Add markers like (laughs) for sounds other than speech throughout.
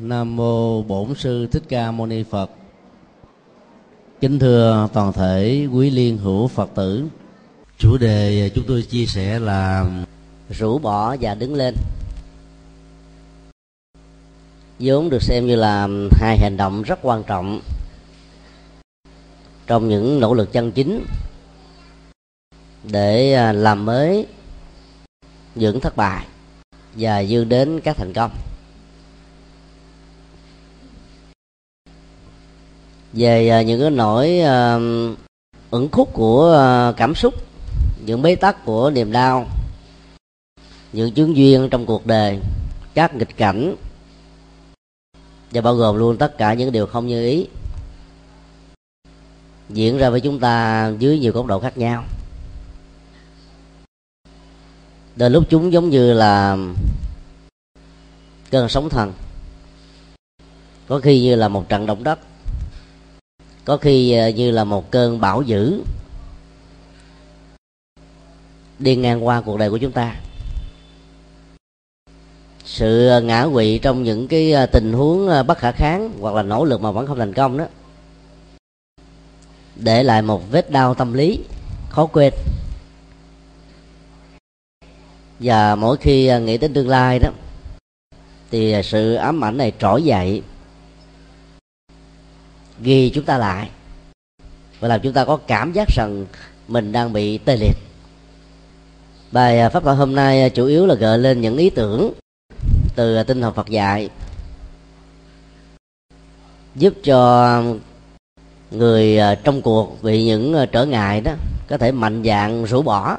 Nam mô Bổn sư Thích Ca Mâu Ni Phật. Kính thưa toàn thể quý liên hữu Phật tử. Chủ đề chúng tôi chia sẻ là rũ bỏ và đứng lên. vốn được xem như là hai hành động rất quan trọng trong những nỗ lực chân chính để à, làm mới những thất bại và dương đến các thành công về à, những cái nỗi uh, ẩn khúc của uh, cảm xúc những bế tắc của niềm đau những chứng duyên trong cuộc đời các nghịch cảnh và bao gồm luôn tất cả những điều không như ý diễn ra với chúng ta dưới nhiều góc độ khác nhau. Đôi lúc chúng giống như là cơn sóng thần có khi như là một trận động đất có khi ờ, như là một cơn bão dữ. Đi ngang qua cuộc đời của chúng ta. Sự ờ, ngã quỵ trong những cái ờ, tình huống bất khả kháng hoặc là nỗ lực mà vẫn không thành công đó, để lại một vết đau tâm lý, khó quên. Và mỗi khi nghĩ đến tương lai đó, thì sự ám ảnh này trỗi dậy ghi chúng ta lại. Và làm chúng ta có cảm giác rằng mình đang bị tê liệt. Bài à, pháp thoại hôm nay à, chủ yếu là gợi lên những ý tưởng từ à, tinh thần phật dạy, giúp cho người trong cuộc bị những trở ngại đó có thể mạnh dạng rũ bỏ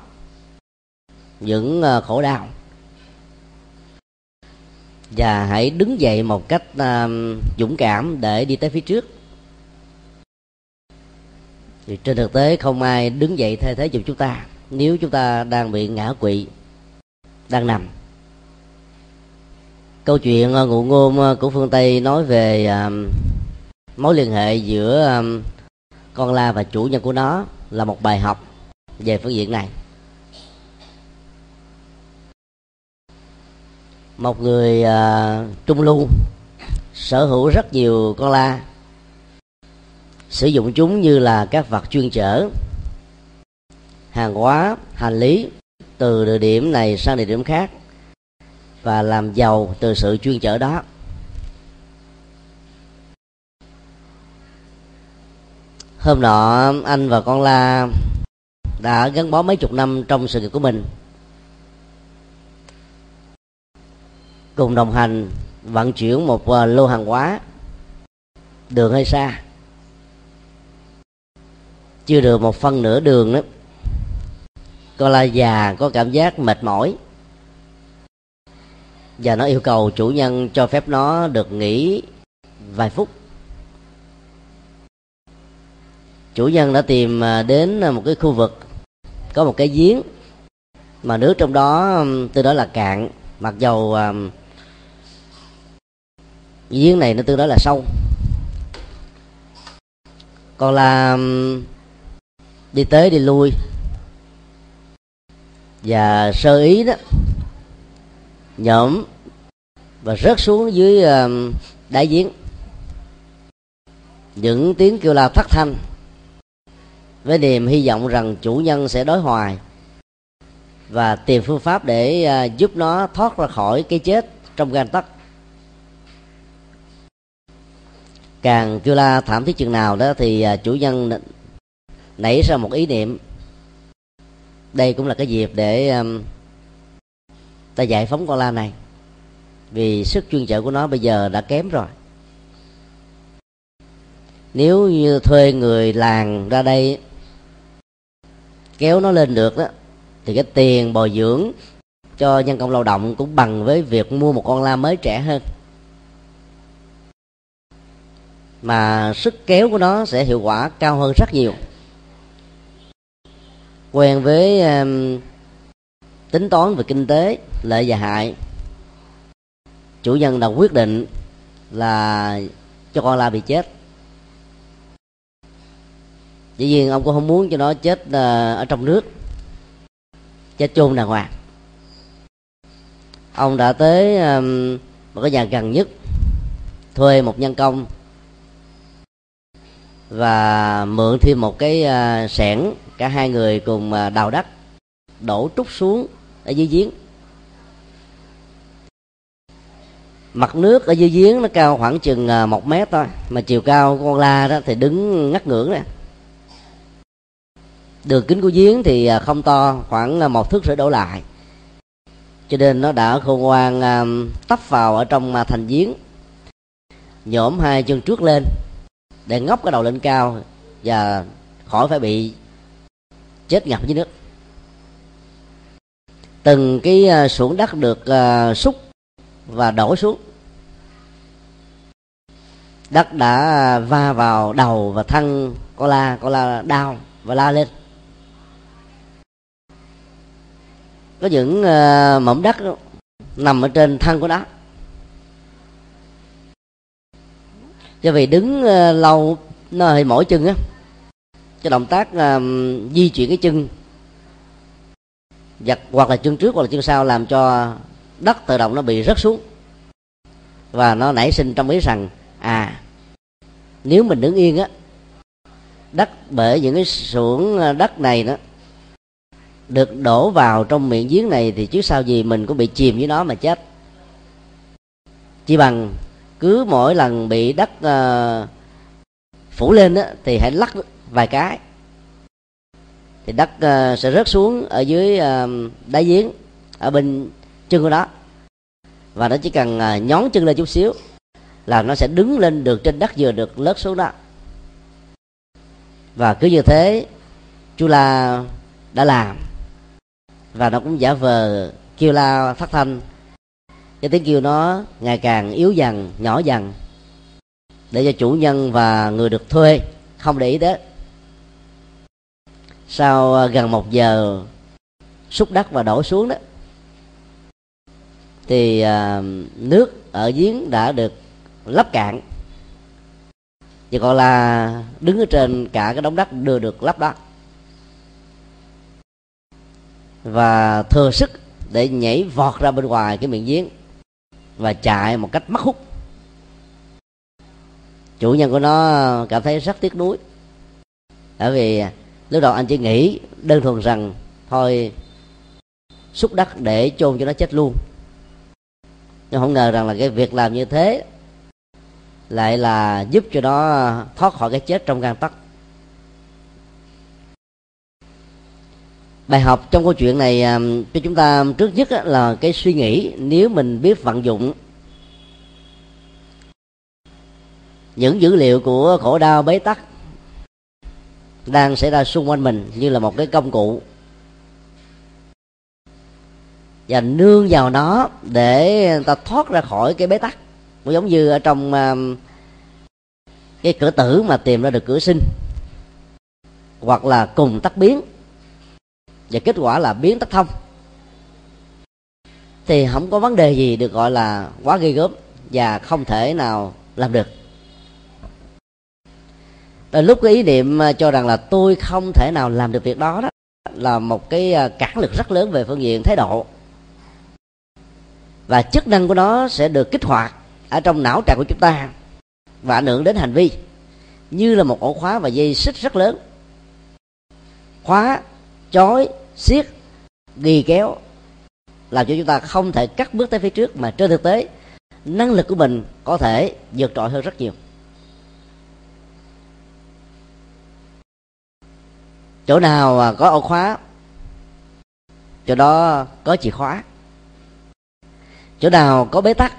những khổ đau. Và hãy đứng dậy một cách dũng cảm để đi tới phía trước thì trên thực tế không ai đứng dậy thay thế giùm chúng ta. Nếu chúng ta đang bị ngã quỵ đang nằm. Câu chuyện à, ngụ ngôn à, của phương tây nói về à, mối liên hệ giữa um, con la và chủ nhân của nó là một bài học về phương diện này. Một người uh, trung lưu sở hữu rất nhiều con la sử dụng chúng như là các vật chuyên chở hàng hóa, hành lý, từ địa điểm này sang địa điểm khác, và làm giàu từ sự chuyên chở đó. Hôm nọ, anh và con la đã gắn bó mấy chục năm trong sự nghiệp của mình. Cùng đồng hành vận chuyển một à, lô hàng hóa, đường hơi xa chưa được một phân nửa đường đó. Con la già, có cảm giác mệt mỏi. Và nó yêu cầu chủ nhân cho phép nó được nghỉ vài phút. Chủ nhân đã tìm à, đến một cái khu vực có một cái giếng mà nước trong đó từ đó là cạn. Mặc dầu giếng này nó tương đối là sâu. Còn là đi tới đi lui. Và sơ ý đó, nhổm và rớt xuống dưới ờ, đáy giếng những tiếng kêu la thất thanh với niềm hy vọng rằng chủ nhân sẽ đối hoài và tìm phương pháp để ờ, giúp nó thoát ra khỏi cái chết trong gan tắc càng kêu la thảm thiết chừng nào đó thì ờ, chủ nhân nảy ra một ý niệm. Đây cũng là cái dịp để um, ta giải phóng con la này. Vì sức chuyên chở của nó bây giờ đã kém rồi. Nếu như thuê người làng ra đây kéo nó lên được đó thì cái tiền bồi dưỡng cho nhân công lao động cũng bằng với việc mua một con la mới trẻ hơn. Mà sức kéo của nó sẽ hiệu quả cao hơn rất nhiều quen với um, tính toán về kinh tế lợi và hại. Chủ nhân đã quyết định là cho con la bị chết. Dĩ nhiên ông cũng không muốn cho nó chết uh, ở trong nước chết chôn đàng hoàng. Ông đã tới um, một cái nhà gần nhất thuê một nhân công và mượn thêm một cái ờ, uh, sẻn cả hai người cùng à, đào đất, đổ trút xuống ở dưới giếng. Mặt nước ở dưới giếng nó cao khoảng chừng à, một mét thôi, mà chiều cao của con la đó thì đứng ngắt ngưỡng nè. Đường kính của giếng thì à, không to, khoảng một thước rưỡi đổ lại. Cho nên nó đã khôn ngoan tấp vào ở trong thành giếng. Nhổm hai chân trước lên, để ngóc cái đầu lên cao và khỏi phải bị chết ngập dưới nước. Từng cái à, xuống đất được à, uh, xúc và đổ xuống. Đất đã à, va vào đầu và thân con la con la đau và la lên. Có những uh, mỏm đất nằm ở trên thân của nó. Do vì đứng uh, lâu nó hơi mỏi chân á cái động tác uh, di chuyển cái chân. Giật hoặc là chân trước hoặc là chân sau làm cho đất tự động nó bị rớt xuống. Và nó nảy sinh trong ý rằng à nếu mình đứng yên á đất bởi những cái xưởng ờ, đất này đó được đổ vào trong miệng giếng này thì trước sau gì mình cũng bị chìm với nó mà chết. Chỉ bằng cứ mỗi lần bị đất uh, phủ lên đó, thì hãy lắc vài cái. Thì đất uh, sẽ rớt xuống ở dưới ờ, uh, đá giếng ở bên chân của nó. Và nó chỉ cần uh, nhón chân lên chút xíu là nó sẽ đứng lên được trên đất vừa được lớt xuống đó. Và cứ như thế chú la đã làm. Và nó cũng giả vờ kêu la phát thanh. Cái tiếng kêu nó ngày càng yếu dần nhỏ dần để cho chủ nhân và người được thuê không để ý đến sau ờ, gần một giờ xúc đất và đổ xuống đó thì à, nước ở giếng đã được lấp cạn. Chỉ còn là đứng ở trên cả cái đống đất đưa được lấp đó. Và thừa sức để nhảy vọt ra bên ngoài cái miệng giếng và chạy một cách mất hút. Chủ nhân của nó cảm thấy rất tiếc nuối bởi vì lúc đầu anh chỉ nghĩ đơn thuần rằng, thôi, xúc đất để chôn cho nó chết luôn. Nhưng không ngờ rằng là cái việc làm như thế lại là giúp cho nó thoát khỏi cái chết trong gan tắc bài học trong câu chuyện này um, cho chúng ta trước nhất là cái suy nghĩ nếu mình biết vận dụng những dữ liệu của khổ đau bế tắc đang xảy ra xung quanh mình như là một cái công cụ. Và nương vào nó để ta thoát ra khỏi cái bế tắc. Cũng giống như ở trong à, cái cửa tử mà tìm ra được cửa sinh, hoặc là cùng tắt biến. Và kết quả là biến tắt thông. Thì không có vấn đề gì được gọi là quá ghê gớm và không thể nào làm được. Rồi lúc cái ý niệm ờ, cho rằng là tôi không thể nào làm được việc đó đó, là một cái ờ, cản lực rất lớn về phương diện thái độ. Và chức năng của nó sẽ được kích hoạt ở trong não trạng của chúng ta và ảnh hưởng đến hành vi, như là một ổ khóa và dây xích rất lớn. Khóa, chói siết ghi kéo làm cho chúng ta không thể cắt bước tới phía trước mà trên thực tế, năng lực của mình có thể vượt trội hơn rất nhiều. Chỗ nào à, có ổ khóa, chỗ đó có chìa khóa. Chỗ nào có bế tắc,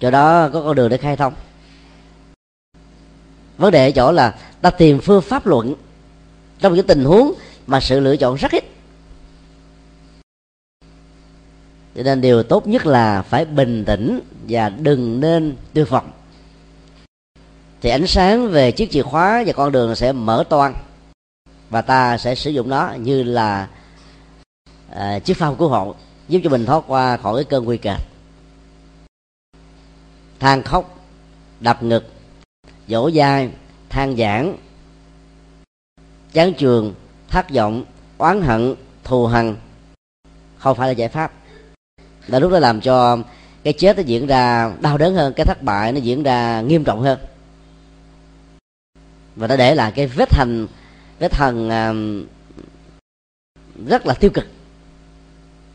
chỗ đó có con đường để khai thông. Vấn đề ở chỗ là ta tìm phương pháp luận trong những tình huống mà sự lựa chọn rất ít. Cho nên điều tốt nhất là phải bình tĩnh và đừng nên tuyệt vọng thì ánh sáng về chiếc chìa khóa và con đường sẽ mở toan và ta sẽ sử dụng nó như là à, chiếc phao cứu hộ giúp cho mình thoát qua khỏi cái cơn nguy kịch. Than khóc đập ngực dỗ dai than giảng chán trường thất vọng oán hận thù hằn. Không phải là giải pháp. Là lúc đó làm cho cái chết nó diễn ra đau đớn hơn cái thất bại nó diễn ra nghiêm trọng hơn. Và nó để lại cái vết hành cái thần à, rất là tiêu cực,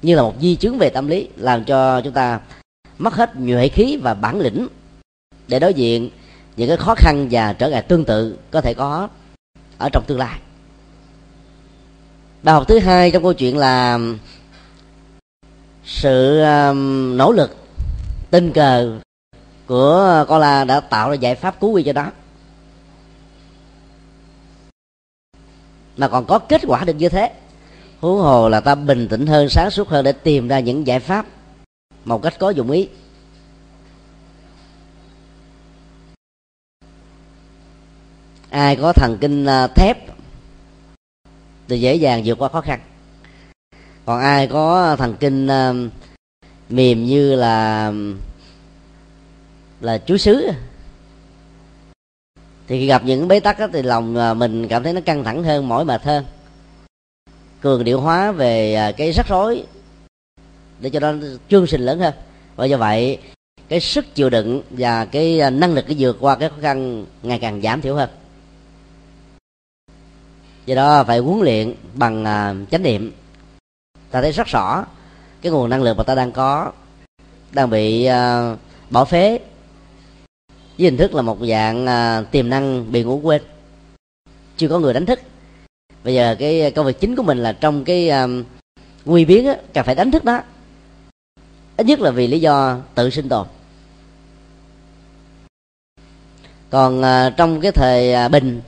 như là một di chứng về tâm lý, làm cho chúng ta mất hết nhuệ khí và bản lĩnh để đối diện những cái khó khăn và trở ngại tương tự có thể có ở trong tương lai. Bài học thứ hai trong câu chuyện là sự à, nỗ lực, tình cờ của con la đã tạo ra giải pháp cứu nguy cho đó mà còn có kết quả được như thế. Huống hồ là ta bình tĩnh hơn, sáng suốt hơn để tìm ra những giải pháp một cách có dụng ý. Ai có thần kinh à, thép thì dễ dàng vượt qua khó khăn. Còn ai có thần kinh à, mềm như là à, là chú sứ thì khi gặp những bế tắc đó, thì lòng à, mình cảm thấy nó căng thẳng hơn mỏi mệt hơn. Cường điệu hóa về à, cái rắc rối để cho nó chương trình lớn hơn. Và do vậy cái sức chịu đựng và cái à, năng lực để vượt qua cái khó khăn ngày càng giảm thiểu hơn. Do đó phải huấn luyện bằng chánh niệm. Ta thấy rất rõ cái nguồn năng lượng mà ta đang có đang bị bỏ phế với hình thức là một dạng à, tiềm năng bị ngủ quên. Chưa có người đánh thức. Bây giờ cái công việc chính của mình là trong cái à, nguy biến á cần phải đánh thức đó ít nhất là vì lý do tự sinh tồn. Còn à, trong cái thời à, bình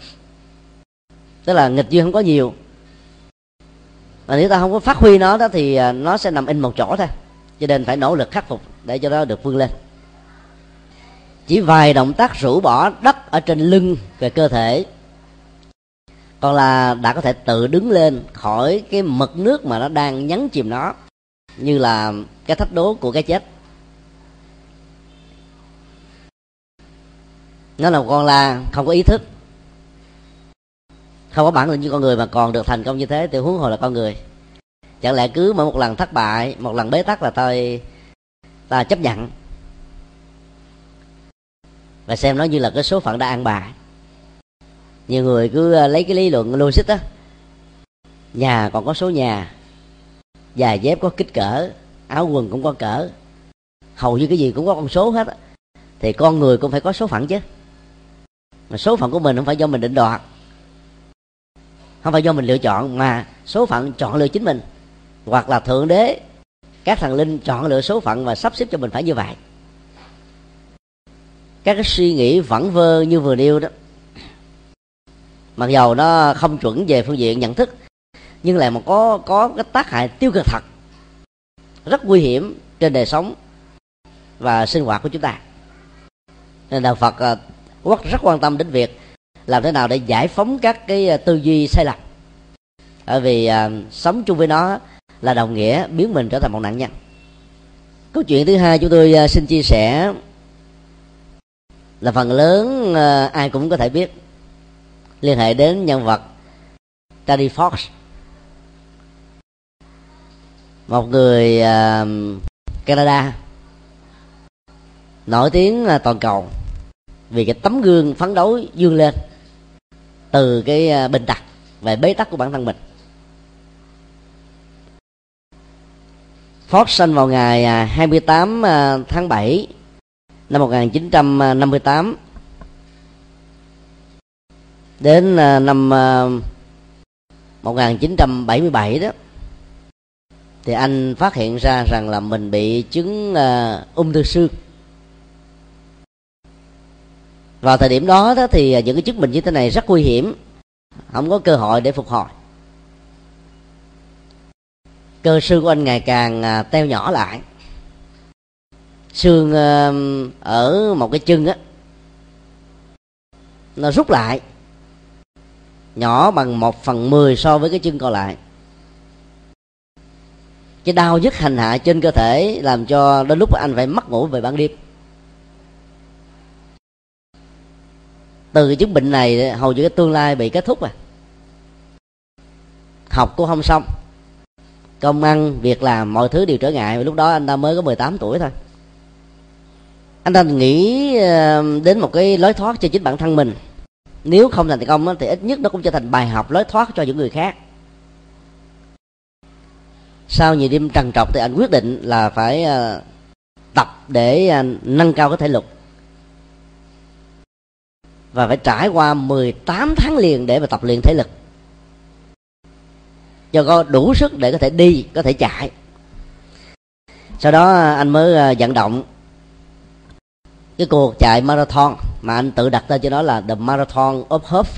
tức là nghịch duyên không có nhiều mà nếu ta không có phát huy nó đó thì à, nó sẽ nằm in một chỗ thôi. Cho nên phải nỗ lực khắc phục để cho nó được vươn lên chỉ vài động tác rũ bỏ đất ở trên lưng về cơ thể. Còn là đã có thể tự đứng lên khỏi cái mực nước mà nó đang nhấn chìm nó, như là cái thách đố của cái chết. Nó là con la không có ý thức, không có bản lĩnh như con người mà còn được thành công như thế thì huống hồ là con người. Chẳng lẽ cứ mỗi một lần thất bại, một lần bế tắc là tôi, ta chấp nhận và xem nó như là cái số phận đã ăn bài. Nhiều người cứ ờ, lấy cái lý luận logic á. Nhà còn có số nhà. Giày dép có kích cỡ, áo quần cũng có cỡ. Hầu như cái gì cũng có con số hết á. Thì con người cũng phải có số phận chứ. Mà số phận của mình không phải do mình định đoạt. Không phải do mình lựa chọn, mà số phận chọn lựa chính mình. Hoặc là thượng đế, các thần linh chọn lựa số phận và sắp xếp cho mình phải như vậy các cái suy nghĩ vẩn vơ như vừa nêu đó. Mặc dầu nó không chuẩn về phương diện nhận thức nhưng lại một có có cái tác hại tiêu cực thật. Rất nguy hiểm trên đời sống và sinh hoạt của chúng ta. Nên đạo phật uh, rất quan tâm đến việc làm thế nào để giải phóng các cái à, tư duy sai lầm. Bởi vì à, sống chung với nó là đồng nghĩa biến mình trở thành một nạn nhân. Câu chuyện thứ hai chúng tôi à, xin chia sẻ là phần lớn ờ, ai cũng có thể biết. Liên hệ đến nhân vật Danny Fox. Một người ờ, Canada. Nổi tiếng là toàn cầu vì cái tấm gương phấn đấu dương lên từ cái ờ, bình tặc về bế tắc của bản thân mình. Fox sinh vào ngày 28 tháng 7 năm 1958 đến à, năm à, 1977 đó thì anh phát hiện ra rằng là mình bị chứng uh, ung thư xương. Vào thời điểm đó, đó thì những cái chứng bệnh như thế này rất nguy hiểm không có cơ hội để phục hồi. Cơ xương của anh ngày càng uh, teo nhỏ lại xương ờ, ở một cái chân á, nó rút lại, nhỏ bằng một phần mười so với cái chân còn lại. Cái đau nhức hành hạ trên cơ thể làm cho đến lúc anh phải mất ngủ về ban đêm. Từ cái chứng bệnh này hầu như cái tương lai bị kết thúc à. Học cũng không xong. Công ăn, việc làm, mọi thứ đều trở ngại. Lúc đó anh ta mới có 18 tuổi thôi anh ta nghĩ ờ, đến một cái lối thoát cho chính bản thân mình. Nếu không thành công thì ít nhất nó cũng trở thành bài học, lối thoát cho những người khác. Sau nhiều đêm trằn trọc thì anh quyết định là phải ờ, tập để ờ, nâng cao cái thể lực. Và phải trải qua 18 tháng liền để mà tập luyện thể lực. Cho có đủ sức để có thể đi, có thể chạy. Sau đó anh mới vận động cái cuộc chạy marathon mà anh tự đặt tên cho nó là the marathon of hope.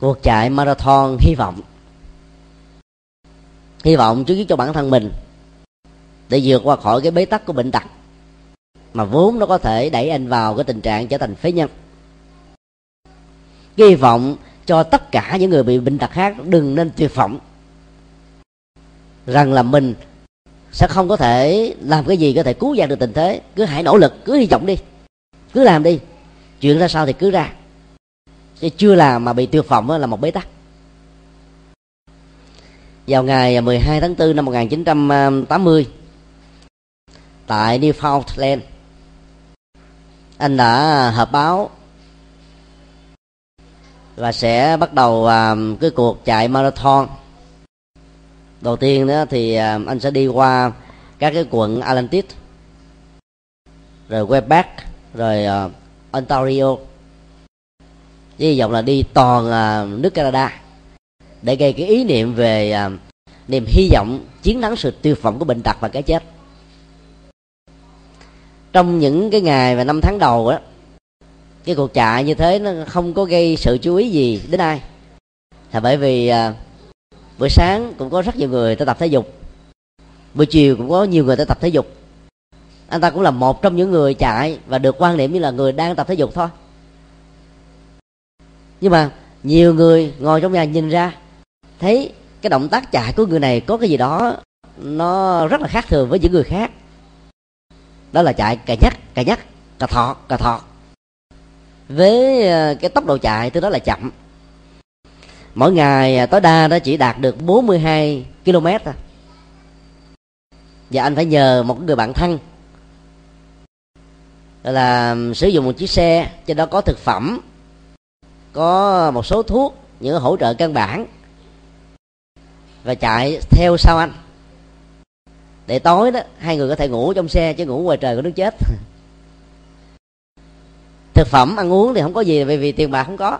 Cuộc chạy marathon hy vọng. Hy vọng trước cho bản thân mình để vượt qua khỏi cái bế tắc của bệnh tật mà vốn nó có thể đẩy anh vào cái tình trạng trở thành phế nhân. Hy vọng cho tất cả những người bị bệnh tật khác đừng nên tuyệt vọng rằng là mình sẽ không có thể làm cái gì có thể cứu vãn được tình thế. Cứ hãy nỗ lực, cứ hy vọng đi. Cứ làm đi. Chuyện ra sao thì cứ ra. Chứ chưa làm mà bị tuyệt vọng là một bế tắc. Vào ngày 12 tháng 4 năm 1980 tại Newfoundland, anh đã họp báo và sẽ bắt đầu à, cái cuộc chạy marathon đầu tiên đó thì à, anh sẽ đi qua các cái quận atlantic rồi Quebec rồi uh, Ontario. Với hy vọng là đi toàn uh, nước Canada để gây cái ý niệm về uh, niềm hy vọng chiến thắng sự tuyệt vọng của bệnh tật và cái chết. Trong những cái ngày và năm tháng đầu á cái cuộc chạy như thế nó không có gây sự chú ý gì đến ai. Là bởi vì uh, buổi sáng cũng có rất nhiều người ta tập thể dục. Buổi chiều cũng có nhiều người ta tập thể dục. Anh ta cũng là một trong những người chạy và được quan niệm như là người đang tập thể dục thôi. Nhưng mà nhiều người ngồi trong nhà nhìn ra, thấy cái động tác chạy của người này có cái gì đó nó rất là khác thường với những người khác. Đó là chạy cà nhắc cà nhắc, cà thọt cà thọt với ờ, cái tốc độ chạy tôi đó là chậm mỗi ngày à, tối đa nó chỉ đạt được 42 km thôi. Và anh phải nhờ một người bạn thân là sử dụng một chiếc xe trên đó có thực phẩm, có một số thuốc, những hỗ trợ căn bản, và chạy theo sau anh. Để tối đó, hai người có thể ngủ trong xe, chứ ngủ ngoài trời có nước chết. (laughs) Thực phẩm ăn uống thì không có gì, bởi vì tiền bạc không có.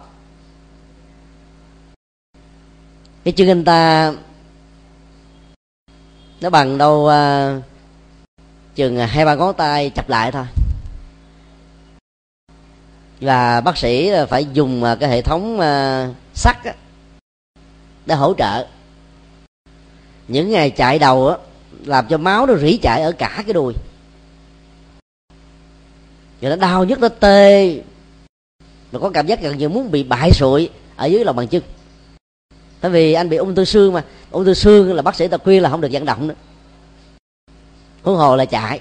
Cái chân anh ta nó bằng đâu uh, chừng hai ba ngón tay chập lại thôi. Và bác sĩ phải dùng à, cái hệ thống uh, sắt á, để hỗ trợ. Những ngày chạy đầu á, làm cho máu nó rỉ chạy ở cả cái đùi. Rồi nó đau nhất nó tê. Nó có cảm giác gần như muốn bị bại sụi ở dưới lòng bàn chân tại vì anh bị ung thư xương mà. Ung thư xương là bác sĩ ta khuyên là không được vận động nữa. Huống hồ là chạy.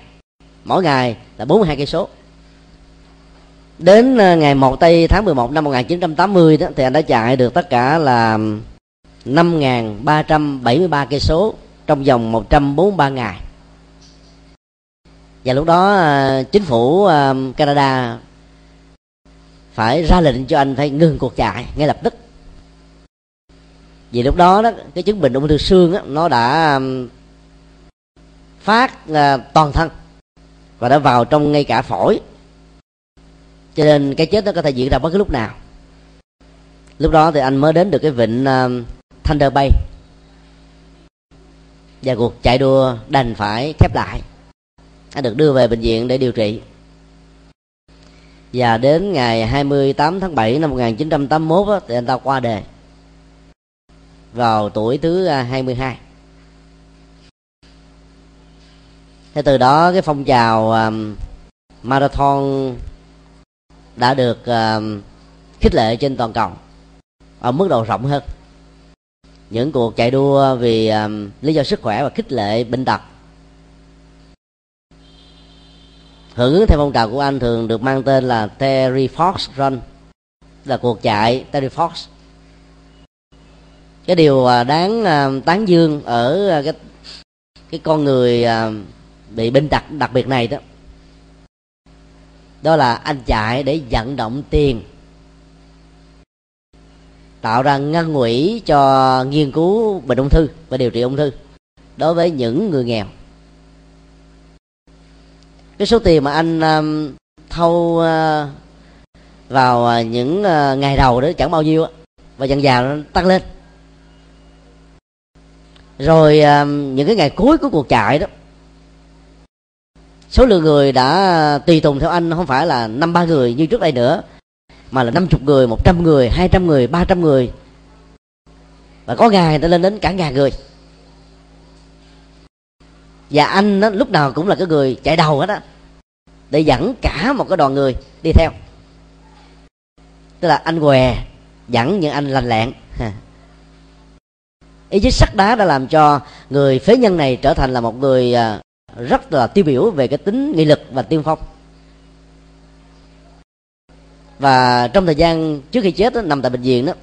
Mỗi ngày là 42 cây số. Đến ờ, ngày 1 tây tháng 11 năm 1980 đó, thì anh đã chạy được tất cả là 5.373 cây số trong vòng 143 ngày. Và lúc đó ờ, chính phủ ờ, Canada phải ra lệnh cho anh phải ngừng cuộc chạy ngay lập tức vì lúc đó đó cái chứng bệnh ung thư xương đó, nó đã um, phát uh, toàn thân và đã vào trong ngay cả phổi. Cho nên cái chết nó có thể diễn ra bất cứ lúc nào. Lúc đó thì anh mới đến được cái vịnh uh, Thunder Bay. Và cuộc chạy đua đành phải khép lại. Anh được đưa về bệnh viện để điều trị. Và đến ngày 28 tháng 7 năm 1981 đó, thì anh ta qua đời vào tuổi thứ à, 22 thế từ đó cái phong trào um, marathon đã được um, khích lệ trên toàn cầu ở mức độ rộng hơn. Những cuộc chạy đua vì um, lý do sức khỏe và khích lệ bệnh tật. Hưởng ứng theo phong trào của anh thường được mang tên là Terry Fox Run là cuộc chạy Terry Fox cái điều à, đáng à, tán dương ở à, cái cái con người bị bệnh đặc đặc biệt này đó đó là anh chạy để vận động tiền tạo ra ngăn quỹ cho nghiên cứu bệnh ung thư và điều trị ung thư đối với những người nghèo. Cái số tiền mà anh um, thâu uh, vào những uh, ngày đầu đó chẳng bao nhiêu và dần dần nó tăng lên rồi à, những cái ngày cuối của cuộc chạy đó số lượng người đã tùy tùng theo anh không phải là năm ba người như trước đây nữa mà là năm chục người một trăm người hai trăm người ba trăm người. Và có ngày đã lên đến cả ngàn người. Và anh đó, lúc nào cũng là cái người chạy đầu hết á để dẫn cả một cái đoàn người đi theo. Tức là anh què dẫn những anh lành lẹn. (laughs) ý chí sắt đá đã làm cho người phế nhân này trở thành là một người à, rất là tiêu biểu về cái tính nghị lực và tiên phong. Và trong thời gian trước khi chết đó, nằm tại bệnh viện đó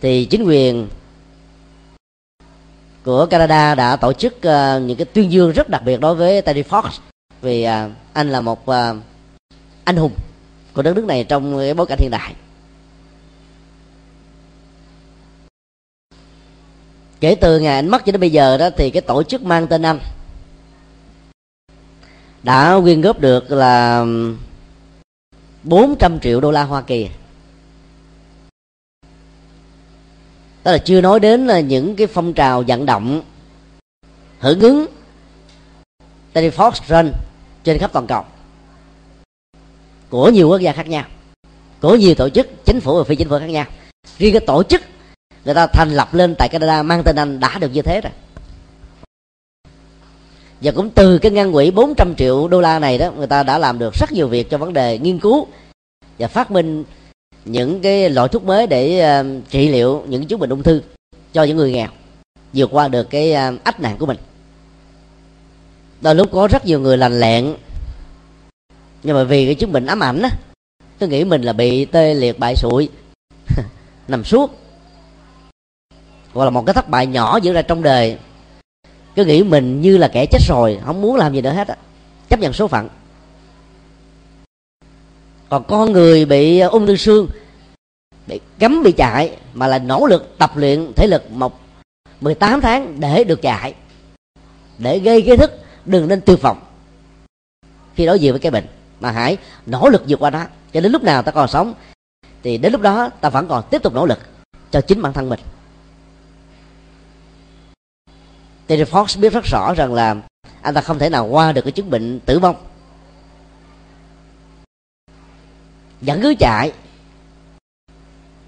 thì chính quyền của Canada đã tổ chức uh, những cái tuyên dương rất đặc biệt đối với Terry Fox vì uh, anh là một uh, anh hùng của đất nước này trong cái bối cảnh hiện đại. Kể từ ngày anh mất cho đến bây giờ đó, thì cái tổ chức mang tên anh đã quyên góp được là 400 triệu đô la Hoa Kỳ. Đó là chưa nói đến là những cái phong trào vận động hưởng ứng Teddy Fox Run trên khắp toàn cầu của nhiều quốc gia khác nhau, của nhiều tổ chức chính phủ và phi chính phủ khác nhau. Riêng cái tổ chức người ta thành lập lên tại Canada mang tên anh đã được như thế rồi. Và cũng từ cái ngân quỹ 400 triệu đô la này đó người ta đã làm được rất nhiều việc cho vấn đề nghiên cứu và phát minh những cái loại thuốc mới để uh, trị liệu những chứng bệnh ung thư cho những người nghèo vượt qua được cái uh, ách nạn của mình. Đôi lúc có rất nhiều người lành lẹn nhưng mà vì cái chứng bệnh ám ảnh á tôi nghĩ mình là bị tê liệt bại sụi (laughs) nằm suốt gọi là một cái thất bại nhỏ diễn ra trong đời. Cứ nghĩ mình như là kẻ chết rồi, không muốn làm gì nữa hết á. Chấp nhận số phận. Còn con người bị ung thư xương, bị cấm bị chạy, mà là nỗ lực tập luyện thể lực một 18 tháng để được chạy, để gây kiến thức, đừng nên tiêu vọng. Khi đối diện với cái bệnh, mà hãy nỗ lực vượt qua nó, cho đến lúc nào ta còn sống, thì đến lúc đó ta vẫn còn tiếp tục nỗ lực cho chính bản thân mình. Terry Fox biết rất rõ rằng là anh ta không thể nào qua được cái chứng bệnh tử vong. Vẫn cứ chạy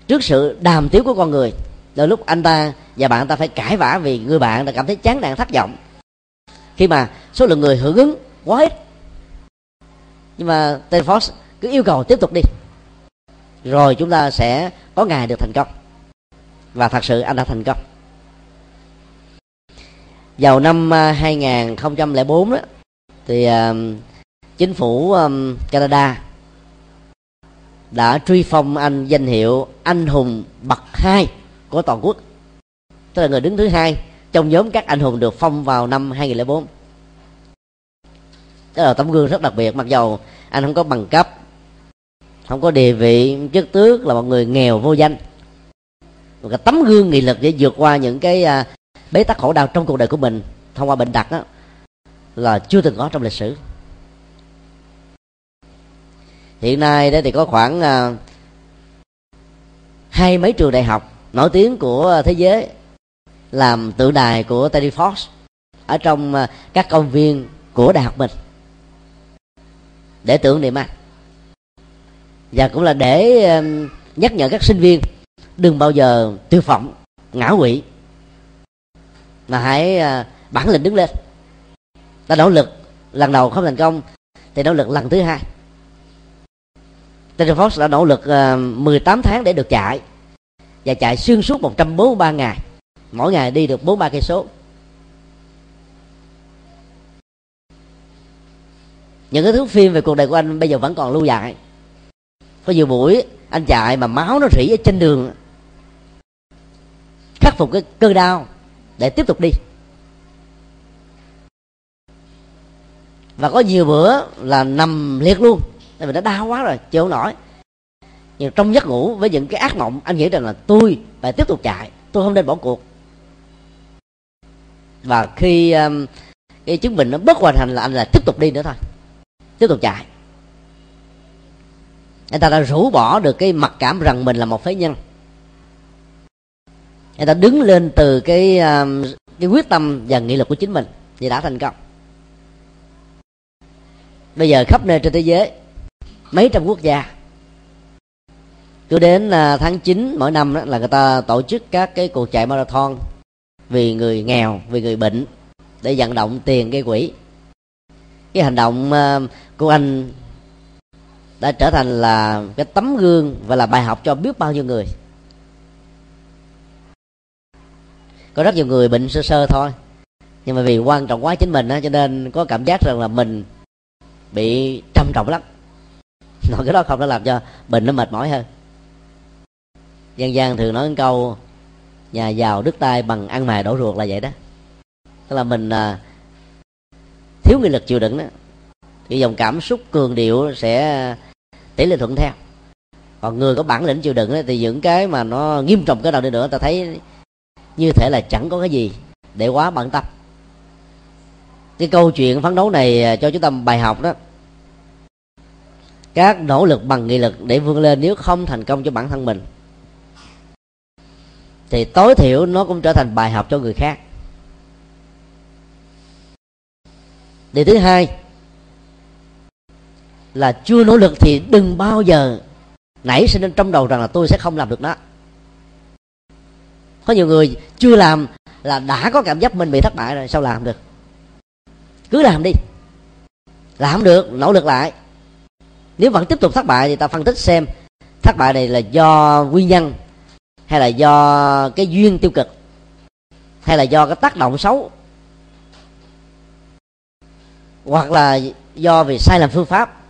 trước sự đàm tiếu của con người. Đôi lúc anh ta và bạn ta phải cãi vã vì người bạn đã cảm thấy chán nản, thất vọng. Khi mà số lượng người hưởng ứng quá ít. Nhưng mà Terry Fox cứ yêu cầu tiếp tục đi. Rồi chúng ta sẽ có ngày được thành công. Và thật sự anh đã thành công vào năm à, 2004 đó thì uh, chính phủ um, Canada đã truy phong anh danh hiệu anh hùng bậc hai của toàn quốc. Tức là người đứng thứ hai trong nhóm các anh hùng được phong vào năm 2004 đó là tấm gương rất đặc biệt mặc dầu anh không có bằng cấp không có địa vị chức tước là một người nghèo vô danh. Một cái tấm gương nghị lực để vượt qua những cái uh, bế tắc khổ đau trong cuộc đời của mình thông qua bệnh tật đó là chưa từng có trong lịch sử. Hiện nay đó thì có khoảng uh, hai mấy trường đại học nổi tiếng của thế giới làm tượng đài của Teddy Fox ở trong uh, các công viên của đại học mình để tưởng niệm anh. Và cũng là để uh, nhắc nhở các sinh viên đừng bao giờ tiêu vọng ngã quỵ mà hãy à, bản lĩnh đứng lên. Ta nỗ lực lần đầu không thành công thì nỗ lực lần thứ hai. Taylor Fox đã nỗ lực à, uh, 18 tháng để được chạy và chạy xuyên suốt 143 ngày. Mỗi ngày đi được 43 cây số. Những cái thước phim về cuộc đời của anh bây giờ vẫn còn lưu lại có nhiều buổi anh chạy mà máu nó rỉ ở trên đường. Khắc phục cái cơn đau để tiếp tục đi. Và có nhiều bữa là nằm liệt luôn. Tại vì nó đau quá rồi chịu không nổi. Nhưng trong giấc ngủ với những cái ác mộng anh nghĩ rằng là tôi phải tiếp tục chạy. Tôi không nên bỏ cuộc. Và khi um, cái chứng bệnh nó bất hoàn thành là anh là tiếp tục đi nữa thôi. Tiếp tục chạy. Anh ta đã rũ bỏ được cái mặc cảm rằng mình là một phế nhân người ta đứng lên từ cái à, cái quyết tâm và nghị lực của chính mình thì đã thành công. Bây giờ khắp nơi trên thế giới, mấy trăm quốc gia, cứ đến à, tháng 9 mỗi năm là người ta tổ chức các cái cuộc chạy marathon vì người nghèo, vì người bệnh để vận động tiền gây quỹ. Cái hành động à, của anh đã trở thành là cái tấm gương và là bài học cho biết bao nhiêu người. Có rất nhiều người bệnh sơ sơ thôi. Nhưng mà vì quan trọng quá chính mình á cho nên có cảm giác rằng là mình bị trầm trọng lắm. (laughs) Nói cái đó không nó làm cho bệnh nó mệt mỏi hơn. Dân gian thường nói một câu nhà giàu đứt tay bằng ăn mài đổ ruột là vậy đó. Tức là mình à, thiếu nghị lực chịu đựng đó. Thì dòng cảm xúc cường điệu sẽ tỷ lệ thuận theo. Còn người có bản lĩnh chịu đựng đó, thì những cái mà nó nghiêm trọng cái nào đi nữa ta thấy như thể là chẳng có cái gì để quá bận tâm. Cái câu chuyện phấn đấu này à, cho chúng ta bài học đó. Các nỗ lực bằng nghị lực để vươn lên nếu không thành công cho bản thân mình, thì tối thiểu nó cũng trở thành bài học cho người khác. Điều thứ hai là chưa nỗ lực thì đừng bao giờ nảy sinh trong đầu rằng là tôi sẽ không làm được đó có nhiều người chưa làm là đã có cảm giác mình bị thất bại rồi sao làm được? Cứ làm đi. Làm được nỗ lực lại. Nếu vẫn tiếp tục thất bại thì ta phân tích xem thất bại này là do nguyên nhân hay là do cái duyên tiêu cực hay là do cái tác động xấu hoặc là do vì sai lầm phương pháp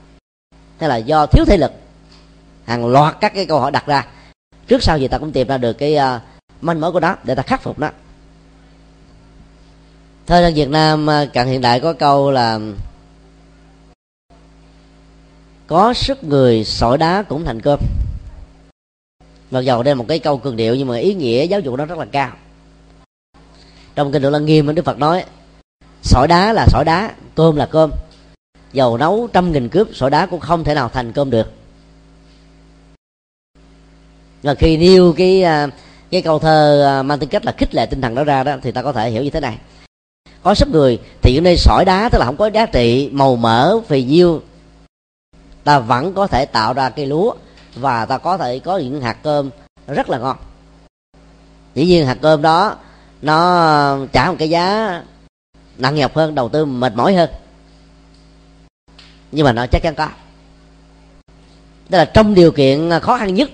hay là do thiếu thể lực. Hàng loạt các cái câu hỏi đặt ra. Trước sau gì ta cũng tìm ra được cái uh, manh mối của nó để ta khắc phục nó. Thời dân việt nam à, càng cận hiện đại có câu là có sức người sỏi đá cũng thành cơm. Mặc dầu đây là một cái câu cường điệu nhưng mà ý nghĩa giáo dục nó rất là cao. Trong kinh độ lăng nghiêm đức phật nói, sỏi đá là sỏi đá, cơm là cơm. Dầu nấu trăm nghìn cướp, sỏi đá cũng không thể nào thành cơm được. Và khi nêu cái à, cái câu thơ à, mang tính cách là khích lệ tinh thần đó ra đó, thì ta có thể hiểu như thế này. Có số người thì những nơi sỏi đá, tức là không có giá trị, màu mỡ, phì nhiêu. Ta vẫn có thể tạo ra cây lúa và ta có thể có những hạt cơm rất là ngon. Dĩ nhiên hạt cơm đó, nó trả một cái giá nặng nhọc hơn, đầu tư mệt mỏi hơn. Nhưng mà nó chắc chắn có. Tức là trong điều kiện khó khăn nhất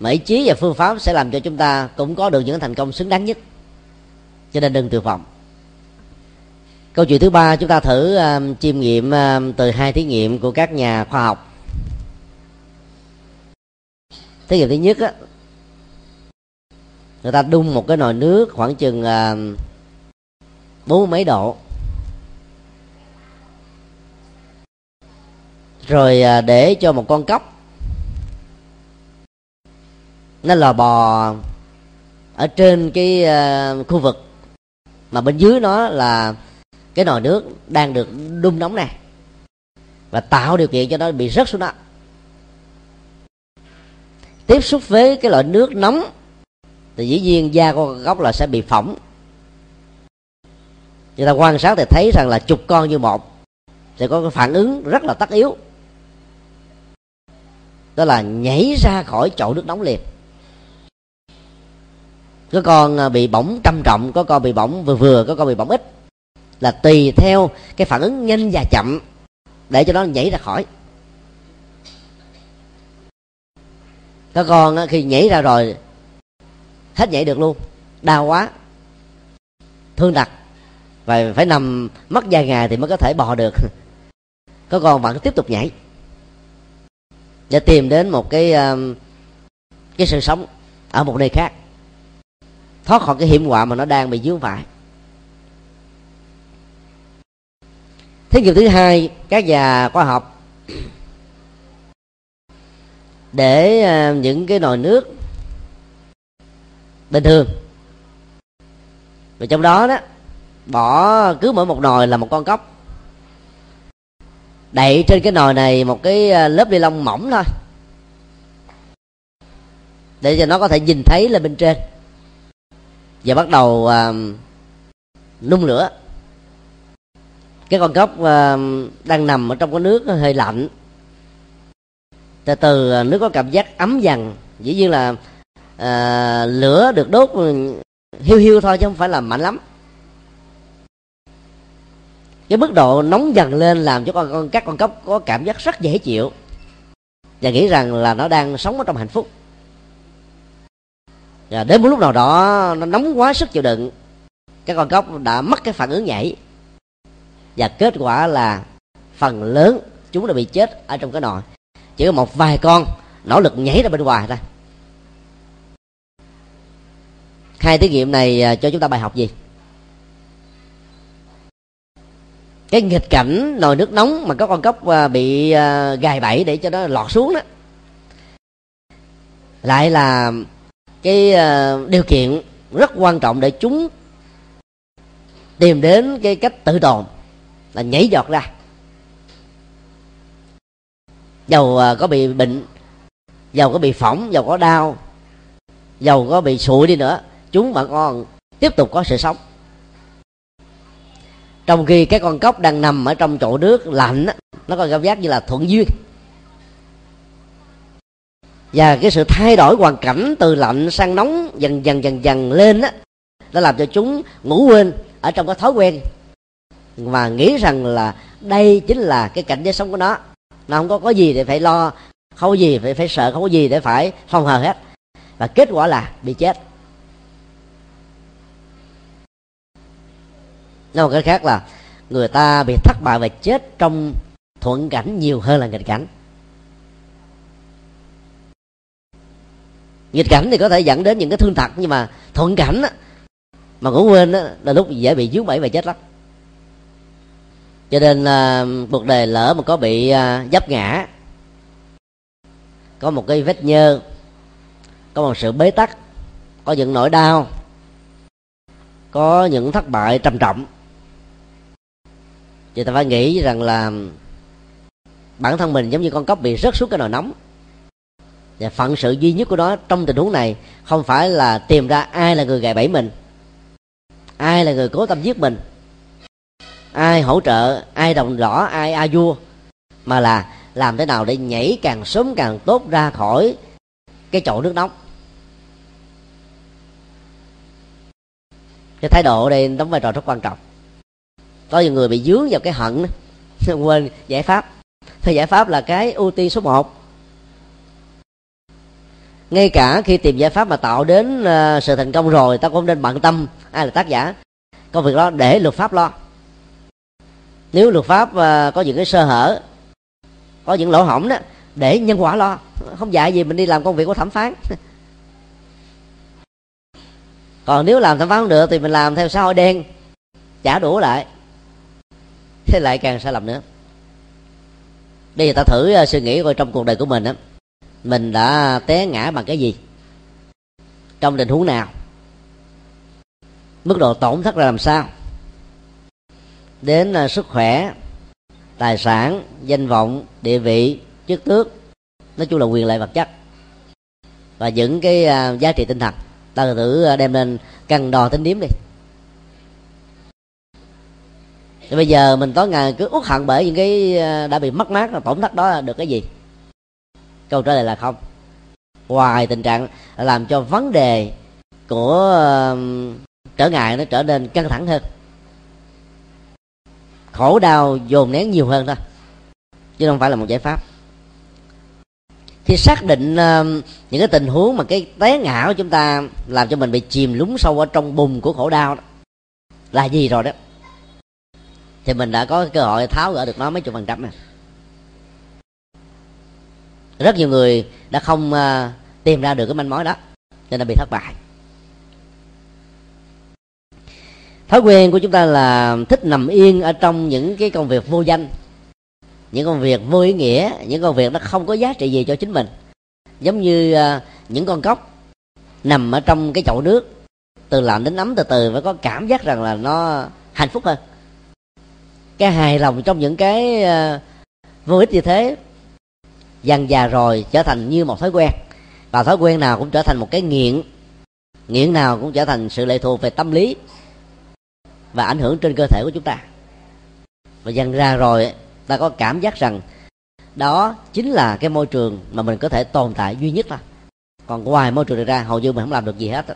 mà ý chí và phương pháp sẽ làm cho chúng ta cũng có được những thành công xứng đáng nhất. Cho nên đừng tuyệt vọng. Câu chuyện thứ ba chúng ta thử uh, chiêm nghiệm uh, từ hai thí nghiệm của các nhà khoa học. Thí nghiệm thứ nhất á người ta đun một cái nồi nước khoảng chừng uh, bốn mấy độ. Rồi uh, để cho một con cóc nó lò bò ở trên cái uh, khu vực. Mà bên dưới nó là cái nồi nước đang được đun nóng này và tạo điều kiện cho nó bị rớt xuống đó. Tiếp xúc với cái loại nước nóng thì dĩ nhiên da con gốc là sẽ bị phỏng. Người ta quan sát thì thấy rằng là chục con như một sẽ có cái phản ứng rất là tất yếu. Đó là nhảy ra khỏi chậu nước nóng liền có con à, bị bỏng trầm trọng, có con bị bỏng vừa vừa, có con bị bỏng ít. Là tùy theo cái phản ứng nhanh và chậm để cho nó nhảy ra khỏi. Có con à, khi nhảy ra rồi, hết nhảy được luôn, đau quá, thương đặc. Và phải nằm mất vài ngày thì mới có thể bò được. (laughs) Có con vẫn tiếp tục nhảy để tìm đến một cái à, cái sự sống ở một nơi khác thoát khỏi cái hiểm họa mà nó đang bị dướng phải. Thí nghiệm thứ hai, các nhà khoa học để à, những cái nồi nước bình thường. Và trong đó đó, bỏ, cứ mỗi một nồi là một con cốc. Đậy trên cái nồi này một cái à, lớp ni lông mỏng thôi, để cho nó có thể nhìn thấy lên bên trên và bắt đầu uh, nung lửa. Cái con cốc uh, đang nằm ở trong cái nước hơi lạnh. Từ từ à, nước có cảm giác ấm dần. Dĩ nhiên là uh, lửa được đốt hiu hiu thôi chứ không phải là mạnh lắm. Cái mức độ nóng dần lên làm cho con, con các con cốc có cảm giác rất dễ chịu. Và nghĩ rằng là nó đang sống ở trong hạnh phúc và đến một lúc nào đó, nó nóng quá, sức chịu đựng. Các con cốc đã mất cái phản ứng nhảy. Và kết quả là phần lớn chúng đã bị chết ở trong cái nồi. Chỉ có một vài con nỗ lực nhảy ra bên ngoài thôi. Hai thí nghiệm này à, cho chúng ta bài học gì? Cái nghịch cảnh nồi nước nóng mà có con cốc à, bị à, gài bẫy để cho nó lọt xuống đó, lại là cái ờ, điều kiện rất quan trọng để chúng tìm đến cái cách tự tồn là nhảy giọt ra. Dầu ờ, có bị bệnh, dầu có bị phỏng, dầu có đau, dầu có bị sụi đi nữa, chúng vẫn còn tiếp tục có sự sống. Trong khi cái con cốc đang nằm ở trong chỗ nước lạnh nó có cảm giác như là thuận duyên và cái sự thay đổi hoàn cảnh từ lạnh sang nóng dần dần dần dần lên á, đã làm cho chúng ngủ quên ở trong cái thói quen. Và nghĩ rằng là đây chính là cái cảnh giới sống của nó. Nó không có có gì để phải lo, không có gì phải phải sợ, không có gì để phải phòng hờ hết. Và kết quả là bị chết. Nói một cái khác là người ta bị thất bại và chết trong thuận cảnh nhiều hơn là nghịch cảnh. Nghịch cảnh thì có thể dẫn đến những cái thương tật nhưng mà thuận cảnh á, mà ngủ quên á, là lúc dễ bị dướng bẫy và chết lắm. Cho nên là cuộc đời lỡ mà có bị à, dấp ngã có một cái vết nhơ có một sự bế tắc có những nỗi đau có những thất bại trầm trọng thì ta phải nghĩ rằng là bản thân mình giống như con cóc bị rớt xuống cái nồi nóng và phận sự duy nhất của nó trong tình huống này không phải là tìm ra ai là người gài bẫy mình, ai là người cố tâm giết mình, ai hỗ trợ, ai đồng rõ, ai a vua, mà là làm thế nào để nhảy càng sớm càng tốt ra khỏi cái chậu nước nóng. Cái thái độ ở đây đóng vai trò rất quan trọng. Có những người bị dướng vào cái hận, (laughs) quên giải pháp. Thì giải pháp là cái ưu tiên số 1 ngay cả khi tìm giải pháp mà tạo đến ờ, sự thành công rồi, ta cũng nên bận tâm. Ai là tác giả? Công việc đó để luật pháp lo. Nếu luật pháp ờ, có những cái sơ hở, có những lỗ hổng đó, để nhân quả lo. Không dạy gì mình đi làm công việc của thẩm phán. (laughs) Còn nếu làm thẩm phán không được thì mình làm theo xã hội đen, trả đũa lại. Thế lại càng sai lầm nữa. Bây giờ ta thử ờ, suy nghĩ coi trong cuộc đời của mình á mình đã té ngã bằng cái gì? Trong tình huống nào? Mức độ tổn thất ra làm sao? Đến à, sức khỏe, tài sản, danh vọng, địa vị, chức tước, nói chung là quyền lợi vật chất. Và những cái à, giá trị tinh thần. Ta thử à, đem lên cân đo tính điếm đi. Thì bây giờ mình tối ngày cứ uất hận bởi những cái đã bị mất mát, tổn thất đó, được cái gì? Câu trả lời là không. Ngoài tình trạng làm cho vấn đề của um, trở ngại nó trở nên căng thẳng hơn. Khổ đau dồn nén nhiều hơn thôi chứ không phải là một giải pháp. Khi xác định uh, những cái tình huống mà cái té ngã của chúng ta làm cho mình bị chìm lún sâu ở trong bùn của khổ đau đó là gì rồi đó? Thì mình đã có cơ hội tháo gỡ được nó mấy chục phần trăm này rất nhiều người đã không uh, tìm ra được cái manh mối đó nên là bị thất bại. Thói quen của chúng ta là thích nằm yên ở trong những cái công việc vô danh những công việc vô ý nghĩa những công việc nó không có giá trị gì cho chính mình. Giống như uh, những con cóc nằm ở trong cái chậu nước từ lạnh đến ấm từ từ phải có cảm giác rằng là nó hạnh phúc hơn. Cái hài lòng trong những cái uh, vô ích như thế dần già rồi trở thành như một thói quen. Và thói quen nào cũng trở thành một cái nghiện. Nghiện nào cũng trở thành sự lệ thuộc về tâm lý và ảnh hưởng trên cơ thể của chúng ta. Và dần ra rồi, ta có cảm giác rằng đó chính là cái môi trường mà mình có thể tồn tại duy nhất thôi. Còn ngoài môi trường này ra, hầu như mình không làm được gì hết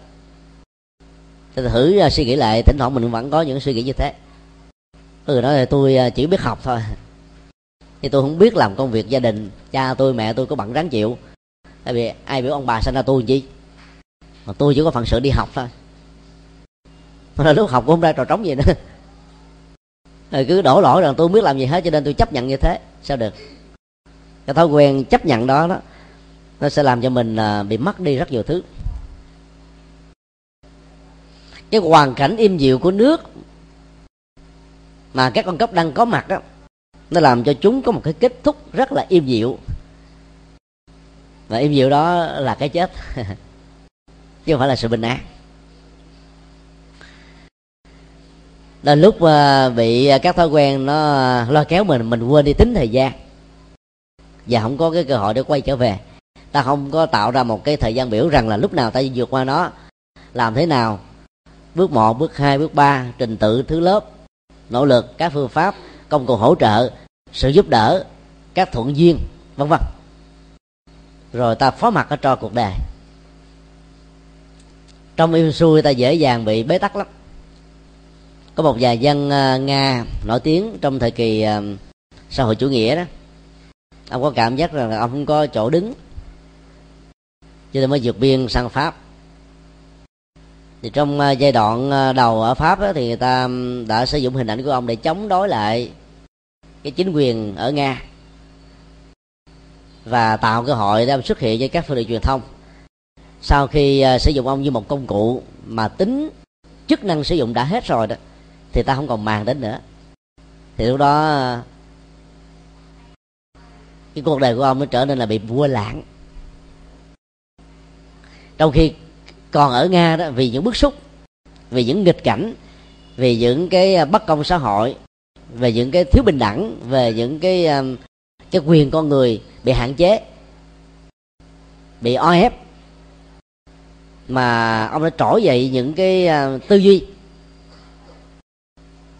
thì thử à, suy nghĩ lại, thỉnh thoảng mình vẫn có những suy nghĩ như thế. Ừ nói là tôi à, chỉ biết học thôi thì tôi không biết làm công việc gia đình, cha tôi, mẹ tôi có bận ráng chịu. Tại vì ai biểu ông bà sinh ra tôi làm chi? Mà tôi chỉ có phận sự đi học thôi. Mà lúc học cũng không ra trò trống gì nữa. Rồi cứ đổ lỗi rằng tôi không biết làm gì hết, cho nên tôi chấp nhận như thế. Sao được? Cái thói quen chấp nhận đó đó, nó sẽ làm cho mình à, bị mất đi rất nhiều thứ. Cái hoàn cảnh im dịu của nước mà các con cốc đang có mặt đó nó làm cho chúng có một cái kết thúc rất là im dịu. Và im dịu đó là cái chết. (laughs) Chứ không phải là sự bình an. Là lúc à, bị các thói quen nó lo kéo mình mình quên đi tính thời gian. Và không có cái cơ hội để quay trở về. Ta không có tạo ra một cái thời gian biểu rằng là lúc nào ta vượt qua nó. Làm thế nào? Bước một, bước hai, bước ba, trình tự thứ lớp, nỗ lực, các phương pháp, công cụ hỗ trợ sự giúp đỡ các thuận duyên vân vân. Rồi ta phó mặt ở cho cuộc đời. Trong yêu xui ta dễ dàng bị bế tắc lắm. Có một vài dân ờ, nga nổi tiếng trong thời kỳ ờ, xã hội chủ nghĩa đó. Ông có cảm giác rằng là ông không có chỗ đứng. Cho nên mới vượt biên sang pháp. Thì trong ờ, giai đoạn đầu ở pháp đó, thì người ta đã sử dụng hình ảnh của ông để chống đối lại cái chính quyền ở nga và tạo cơ hội để xuất hiện cho các phương tiện truyền thông. Sau khi uh, sử dụng ông như một công cụ mà tính chức năng sử dụng đã hết rồi đó thì ta không còn màng đến nữa. Thì lúc đó à, cái cuộc đời của ông nó trở nên là bị vua lãng. Trong khi còn ở nga đó vì những bức xúc vì những nghịch cảnh vì những cái à, bất công xã hội về những cái thiếu bình đẳng, về những cái um, cái quyền con người bị hạn chế, bị o ép. Mà ông đã trỗi dậy những cái um, tư duy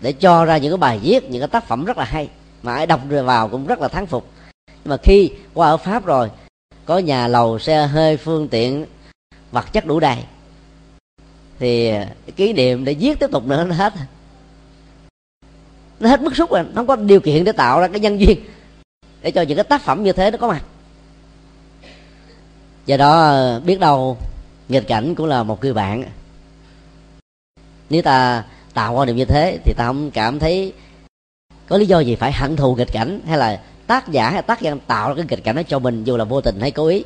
để cho ra những cái bài viết, những cái tác phẩm rất là hay mà ai đọc rồi vào cũng rất là thán phục. Nhưng mà khi qua ở pháp rồi, có nhà lầu, xe hơi, phương tiện, vật chất đủ đầy, thì kỷ niệm để viết tiếp tục nữa nó hết nó hết bức xúc rồi, nó không có điều kiện để tạo ra cái nhân duyên để cho những cái tác phẩm như thế nó có mặt. Do đó, biết đâu, nghịch cảnh cũng là một người bạn. Nếu ta tạo quan niệm như thế thì ta không cảm thấy có lý do gì phải hận thù nghịch cảnh hay là tác giả hay tác nhân tạo ra cái nghịch cảnh đó cho mình, dù là vô tình hay cố ý.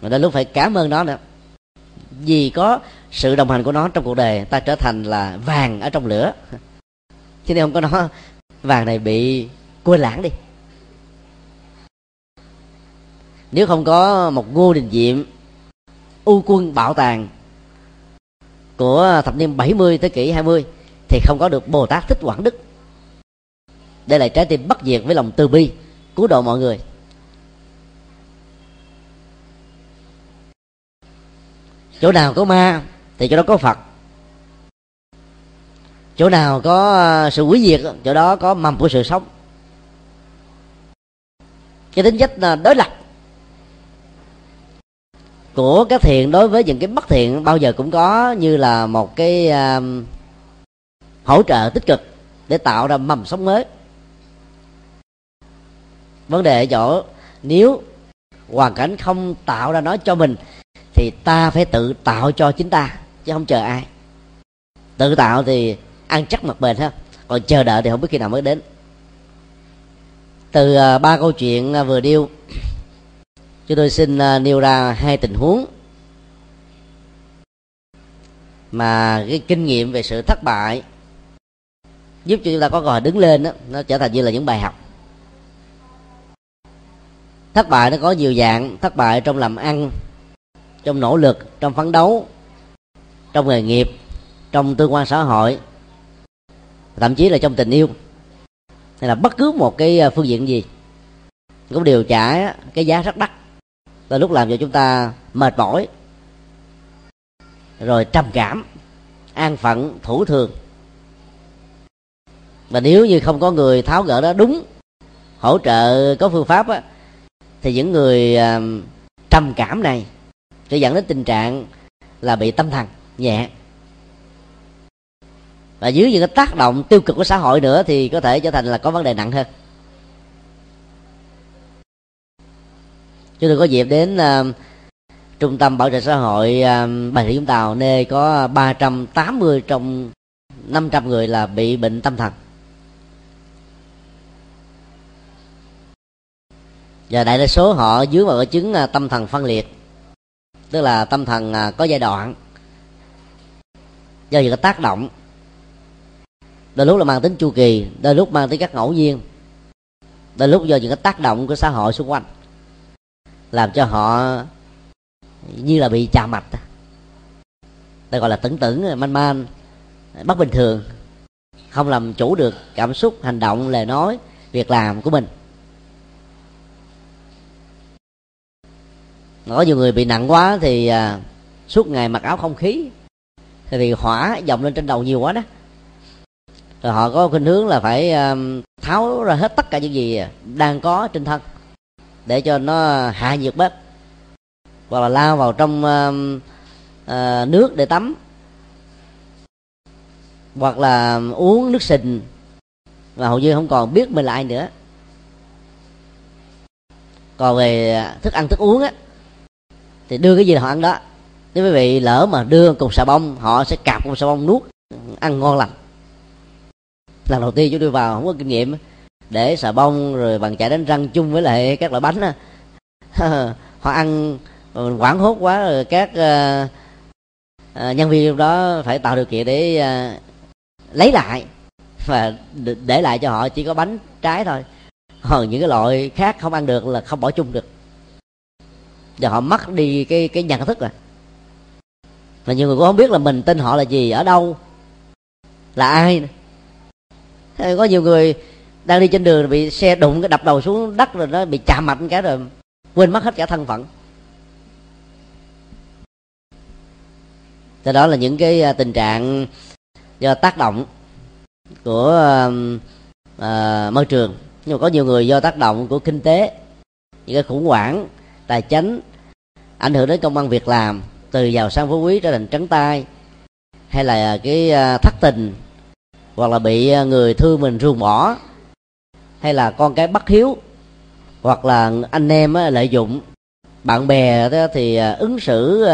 Mà đến lúc phải cảm ơn nó nữa. Vì có sự đồng hành của nó trong cuộc đời ta trở thành là vàng ở trong lửa. Chứ nếu không có nó, vàng này bị quên lãng đi. Nếu không có một ngô đình diệm, u quân bảo tàng của thập niên 70 thế kỷ 20 thì không có được Bồ Tát Thích Quảng Đức. Đây là trái tim bất diệt với lòng từ bi, cứu độ mọi người. Chỗ nào có ma thì chỗ đó có phật. Chỗ nào có ờ, sự hủy diệt chỗ đó có mầm của sự sống. Cái tính chất đối lập của các thiện đối với những cái bất thiện bao giờ cũng có như là một cái uh, hỗ trợ tích cực để tạo ra mầm sống mới. Vấn đề ở chỗ nếu hoàn cảnh không tạo ra nó cho mình thì ta phải tự tạo cho chính ta chứ không chờ ai. Tự tạo thì ăn chắc mặt bền ha. Còn chờ đợi thì không biết khi nào mới đến. Từ à, ba câu chuyện à, vừa điêu chúng tôi xin à, nêu ra hai tình huống mà cái kinh nghiệm về sự thất bại giúp cho chúng ta có cơ hội đứng lên đó, nó trở thành như là những bài học. Thất bại nó có nhiều dạng thất bại trong làm ăn trong nỗ lực trong phấn đấu trong nghề nghiệp trong tương quan xã hội thậm chí là trong tình yêu. Hay là bất cứ một cái à, phương diện gì cũng đều trả cái giá rất đắt. Là lúc làm cho chúng ta mệt mỏi rồi trầm cảm an phận thủ thường. Và nếu như không có người tháo gỡ đó đúng hỗ trợ có phương pháp á, thì những người à, trầm cảm này sẽ dẫn đến tình trạng là bị tâm thần nhẹ. Và dưới những cái tác động tiêu cực của xã hội nữa thì có thể trở thành là có vấn đề nặng hơn. Chúng tôi có dịp đến uh, trung tâm bảo trợ xã hội uh, bà rịa vũng tàu nơi có 380 trong 500 người là bị bệnh tâm thần. Và đại đa số họ dưới vào cái chứng uh, tâm thần phân liệt tức là tâm thần uh, có giai đoạn do những cái tác động. Đôi lúc là mang tính chu kỳ đôi lúc mang tính các ngẫu nhiên. Đôi lúc do những cái tác động của xã hội xung quanh làm cho họ như là bị chà mạch. Ta gọi là tưởng tưởng manh man bất bình thường không làm chủ được cảm xúc hành động lời nói việc làm của mình. Có nhiều người bị nặng quá thì à, suốt ngày mặc áo không khí thì hỏa dòng lên trên đầu nhiều quá đó. Rồi họ có khuynh hướng là phải um, tháo ra hết tất cả những gì đang có trên thân để cho nó hạ nhiệt bớt hoặc là lao vào trong uh, uh, nước để tắm. Hoặc là uống nước sình. Và hầu như không còn biết mình là ai nữa. Còn về thức ăn thức uống á thì đưa cái gì là họ ăn đó nếu quý vị lỡ mà đưa cục xà bông họ sẽ cạp cục xà bông nuốt ăn ngon lành. Lần đầu tiên chúng tôi vào không có kinh nghiệm để xà bông rồi bằng chải đánh răng chung với lại các loại bánh á. (laughs) Họ ăn ờ, quảng hốt quá rồi các uh, uh, nhân viên đó phải tạo điều kiện để uh, lấy lại. Và để lại cho họ chỉ có bánh trái thôi. Còn những cái loại khác không ăn được là không bỏ chung được. Và họ mất đi cái cái nhận thức rồi và nhiều người cũng không biết là mình tên họ là gì ở đâu là ai. Có nhiều người đang đi trên đường bị xe đụng cái đập đầu xuống đất rồi nó bị chạm mặt cái rồi quên mất hết cả thân phận. Thế đó là những cái à, tình trạng do tác động của uh, môi trường. Nhưng mà có nhiều người do tác động của kinh tế những cái khủng hoảng tài chính ảnh hưởng đến công ăn việc làm từ giàu sang phú quý trở thành trắng tay hay là cái à, thất tình, hoặc là bị à, người thương mình ruồng bỏ, hay là con cái bất hiếu, hoặc là anh em à, lợi dụng, bạn bè thì ứng xử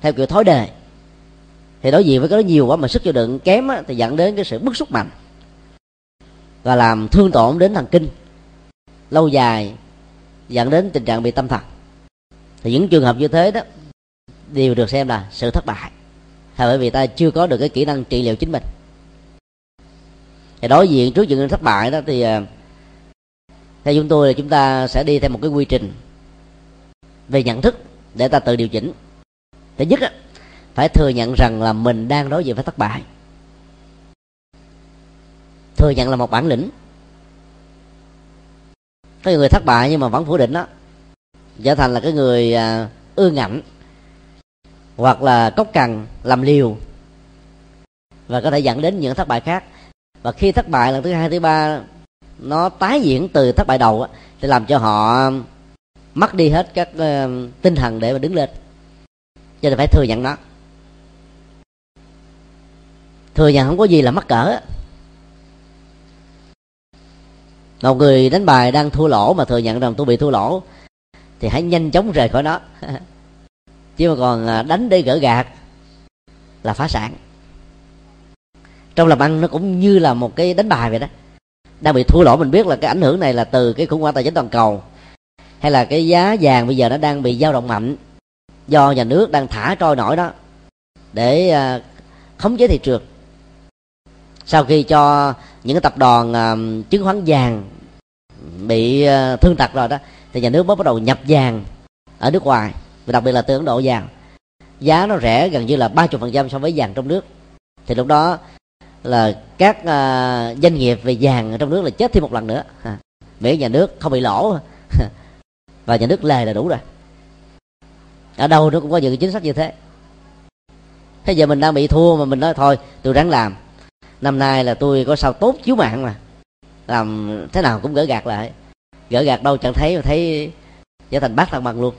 theo kiểu thói đề. Thì đối diện với cái đó nhiều quá mà sức chịu đựng kém thì dẫn đến cái sự bức xúc mạnh và làm thương tổn đến thần kinh lâu dài, dẫn đến tình trạng bị tâm thần. Thì những trường hợp như thế đó đều được xem là sự thất bại. Hay bởi vì ta chưa có được cái kỹ năng trị liệu chính mình. Thì đối diện trước những thất bại đó thì à, theo chúng tôi là chúng ta sẽ đi theo một cái quy trình về nhận thức để ta tự điều chỉnh. Thứ nhất phải thừa nhận rằng là mình đang đối diện với thất bại. Thừa nhận là một bản lĩnh. Có người thất bại nhưng mà vẫn phủ định đó trở thành là cái người à, ưa ngạnh hoặc là cốc cằn làm liều và có thể dẫn đến những thất bại khác. Và khi thất bại lần thứ hai, thứ ba, nó tái diễn từ thất bại đầu thì làm cho họ mất đi hết các ờ, tinh thần để mà đứng lên. Cho nên phải thừa nhận nó. Thừa nhận không có gì là mắc cỡ. Một người đánh bài đang thua lỗ mà thừa nhận rằng tôi bị thua lỗ, thì hãy nhanh chóng rời khỏi nó. (laughs) chứ mà còn à, đánh để gỡ gạt là phá sản. Trong làm ăn nó cũng như là một cái đánh bài vậy đó. Đang bị thua lỗ, mình biết là cái ảnh hưởng này là từ cái khủng hoảng tài chính toàn cầu, hay là cái giá vàng bây giờ nó đang bị dao động mạnh do nhà nước đang thả trôi nổi đó để à, khống chế thị trường. Sau khi cho những cái tập đoàn à, chứng khoán vàng bị thương tật rồi đó, thì nhà nước mới bắt đầu nhập vàng ở nước ngoài và đặc biệt là từ ấn độ vàng. Giá nó rẻ gần như là ba chục phần trăm so với vàng trong nước. Thì lúc đó là các uh, doanh nghiệp về vàng trong nước là chết thêm một lần nữa. À, miễn nhà nước không bị lỗ. Và nhà nước lời là đủ rồi. Ở đâu nó cũng có những chính sách như thế. Thế giờ mình đang bị thua mà mình nói thôi tôi ráng làm. Năm nay là tôi có sao tốt chiếu mạng mà. Làm thế nào cũng gỡ gạt lại. Gỡ gạt đâu chẳng thấy mà thấy trở thành bát thằng bằng luôn.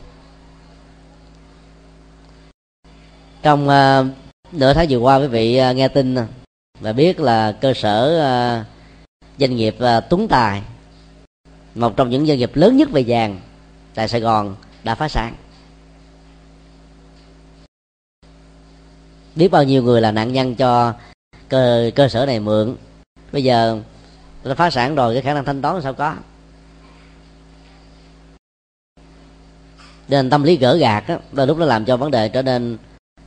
Trong uh, nửa tháng vừa qua quý vị uh, nghe tin và biết là cơ sở uh, doanh nghiệp uh, Tuấn Tài một trong những doanh nghiệp lớn nhất về vàng tại Sài Gòn đã phá sản. Biết bao nhiêu người là nạn nhân cho cơ cơ sở này mượn. Bây giờ nó phá sản rồi cái khả năng thanh toán sao có? Nên tâm lý gỡ gạt đó, đôi lúc nó làm cho vấn đề trở nên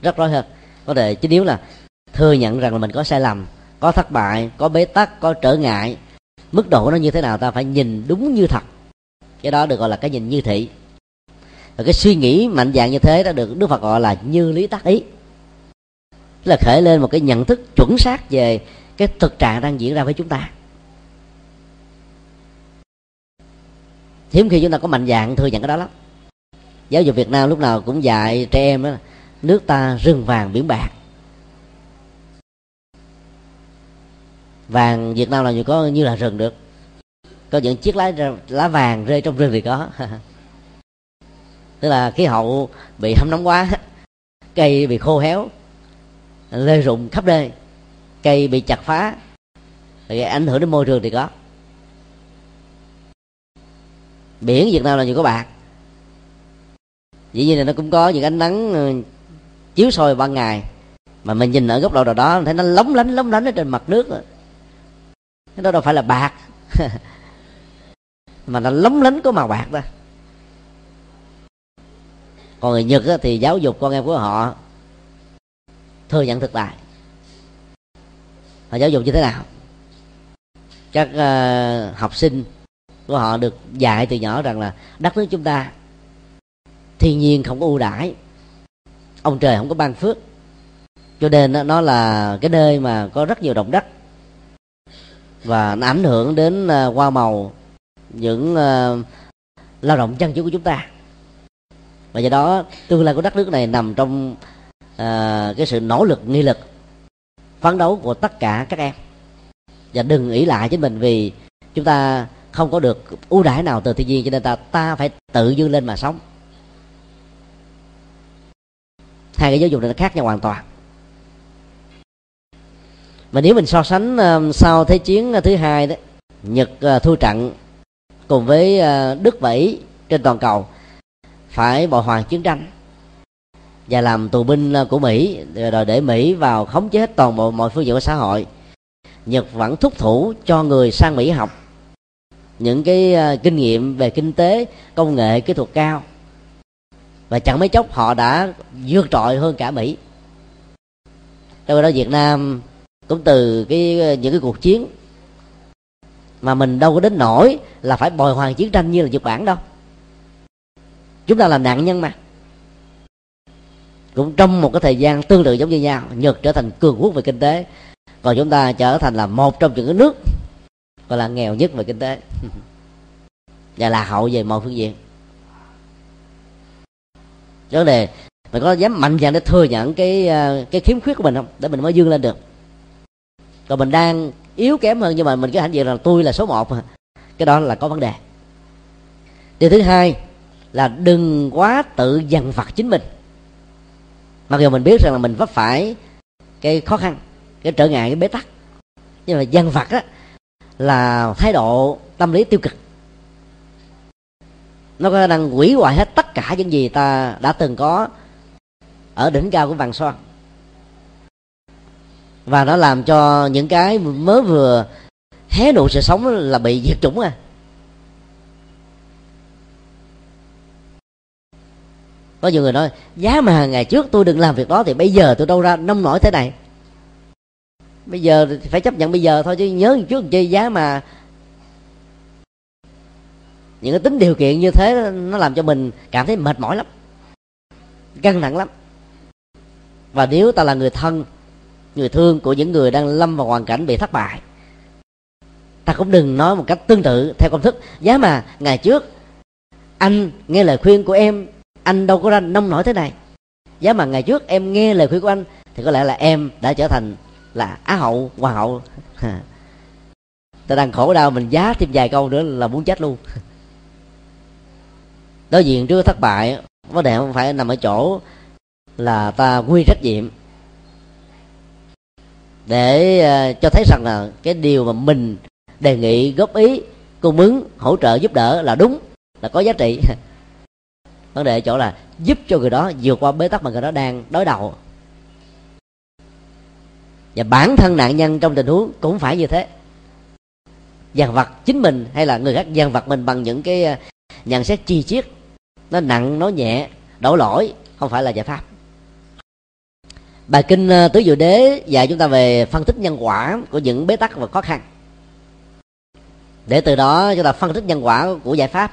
rất rõ hơn. Có đề chính yếu là thừa nhận rằng là mình có sai lầm, có thất bại, có bế tắc, có trở ngại, mức độ nó như thế nào ta phải nhìn đúng như thật. Cái đó được gọi là cái nhìn như thị. Và cái suy nghĩ mạnh dạng như thế đã được đức phật gọi là như lý tác ý. Là khởi lên một cái nhận thức chuẩn xác về cái thực trạng đang diễn ra với chúng ta. Hiếm khi chúng ta có mạnh dạng thừa nhận cái đó lắm. Giáo dục việt nam lúc nào cũng dạy trẻ em đó nước ta rừng vàng biển bạc. Vàng việt nam là như có như là rừng được. Có những chiếc lá lá vàng rơi trong rừng thì có. (laughs) Tức là khí hậu bị hâm nóng quá, (laughs) cây bị khô héo, lê rụng khắp nơi, cây bị chặt phá, thì ảnh hưởng đến môi trường thì có. Biển việt nam là nhiều có bạc. Dĩ nhiên là nó cũng có những ánh nắng chiếu soi ban ngày. Mà mình nhìn ở góc độ nào đó thấy nó lóng lánh lóng lánh ở trên mặt nước cái đó đâu phải là bạc. (laughs) Mà nó lóng lánh có màu bạc đó. Còn người nhật thì giáo dục con em của họ thừa nhận thực tại. Họ giáo dục như thế nào? Các uh, học sinh của họ được dạy từ nhỏ rằng là đất nước chúng ta thiên nhiên không có ưu đãi ông trời không có ban phước. Cho nên nó là cái nơi mà có rất nhiều động đất. Và nó ảnh hưởng đến à, hoa màu những uh, lao động chân chính của chúng ta. Và do đó tương lai của đất nước này nằm trong uh, cái sự nỗ lực nghi lực phấn đấu của tất cả các em. Và đừng nghĩ lại chính mình vì chúng ta không có được ưu đãi nào từ thiên nhiên cho nên ta ta phải tự dương lên mà sống hai cái giáo dục này nó khác nhau hoàn toàn. Và nếu mình so sánh ờ, sau thế chiến ờ, thứ hai đấy nhật ờ, thua trận cùng với đức vẫy trên toàn cầu, phải bồi hoàn chiến tranh và làm tù binh của mỹ rồi để mỹ vào khống chế hết toàn bộ mọi phương diện của xã hội. Nhật vẫn thúc thủ cho người sang mỹ học. Những cái kinh nghiệm về kinh tế, công nghệ, kỹ thuật cao và chẳng mấy chốc họ đã vượt trội hơn cả mỹ. Trong đó việt nam cũng từ cái, những cái cuộc chiến mà mình đâu có đến nổi là phải bồi hoàn chiến tranh như là nhật bản đâu. Chúng ta là nạn nhân mà. Cũng trong một cái thời gian tương tự giống như nhau, nhật trở thành cường quốc về kinh tế, còn chúng ta trở thành là một trong những cái nước gọi là nghèo nhất về kinh tế. (laughs) Và là hậu về mọi phương diện vấn đề, mình có dám mạnh dạn để thừa nhận cái ờ, cái khiếm khuyết của mình không? Để mình mới dương lên được. Còn mình đang yếu kém hơn, nhưng mà mình cứ hãnh diện là tôi là số một cái đó là có vấn đề. Điều thứ hai là đừng quá tự dằn vặt chính mình. Mặc dù mình biết rằng là mình vấp phải cái khó khăn, cái trở ngại, cái bế tắc, nhưng mà dằn vặt á là thái độ tâm lý tiêu cực nó có năng hủy hoại hết tất cả những gì ta đã từng có ở đỉnh cao của vàng son. Và nó làm cho những cái mới vừa hé nụ sự sống là bị diệt chủng à. Có nhiều người nói, giá mà ngày trước tôi đừng làm việc đó thì bây giờ tôi đâu ra nông nổi thế này. Bây giờ thì phải chấp nhận bây giờ thôi chứ nhớ trước chi giá mà những cái tính điều kiện như thế nó làm cho mình cảm thấy mệt mỏi lắm, căng thẳng lắm. Và nếu ta là người thân, người thương của những người đang lâm vào hoàn cảnh bị thất bại, ta cũng đừng nói một cách tương tự theo công thức. Giá mà ngày trước anh nghe lời khuyên của em, anh đâu có ra nông nổi thế này. Giá mà ngày trước em nghe lời khuyên của anh, thì có lẽ là em đã trở thành là á hậu hoàng hậu. (laughs) Ta đang khổ đau, mình giá thêm vài câu nữa là muốn chết luôn. (laughs) đối diện trước thất bại vấn đề không phải nằm ở chỗ là ta quy trách nhiệm. Để uh, cho thấy rằng là cái điều mà mình đề nghị góp ý cung ứng hỗ trợ giúp đỡ là đúng là có giá trị. (laughs) Vấn đề ở chỗ là giúp cho người đó vượt qua bế tắc mà người đó đang đối đầu. Và bản thân nạn nhân trong tình huống cũng phải như thế. Dàn vật chính mình hay là người khác dàn vật mình bằng những cái ờ, nhận xét chi tiết nó nặng, nó nhẹ, đổ lỗi, không phải là giải pháp. Bài kinh ờ, tứ diệu đế dạy chúng ta về phân tích nhân quả của những bế tắc và khó khăn. Để từ đó chúng ta phân tích nhân quả của giải pháp.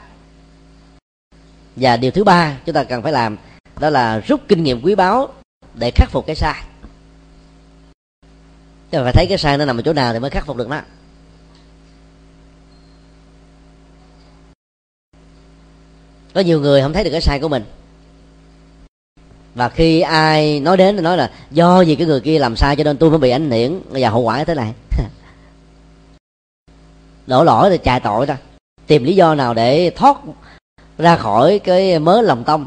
Và điều thứ ba chúng ta cần phải làm, đó là rút kinh nghiệm quý báu để khắc phục cái sai. Chúng ta phải thấy cái sai nó nằm ở chỗ nào thì mới khắc phục được nó. Có nhiều người không thấy được cái sai của mình. Và khi ai nói đến thì nói là do gì cái người kia làm sai cho nên tôi mới bị ảnh hưởng và hậu quả thế này. (laughs) Đổ lỗi thì chạy tội ra tìm lý do nào để thoát ra khỏi cái mớ lòng tông,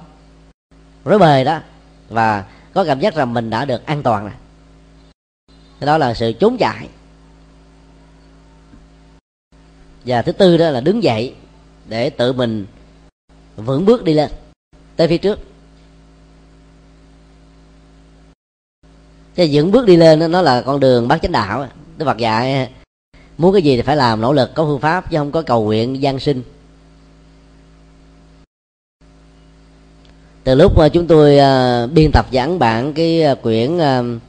rối bời đó, và có cảm giác rằng mình đã được an toàn rồi. Đó là sự trốn chạy. Và thứ tư đó là đứng dậy để tự mình vững bước đi lên tới phía trước. Cái vững bước đi lên nó là con đường bát chánh đạo đức phật dạy muốn cái gì thì phải làm nỗ lực có phương pháp chứ không có cầu nguyện gian sinh. Từ lúc mà chúng tôi uh, biên tập giảng bản cái uh, quyển uh,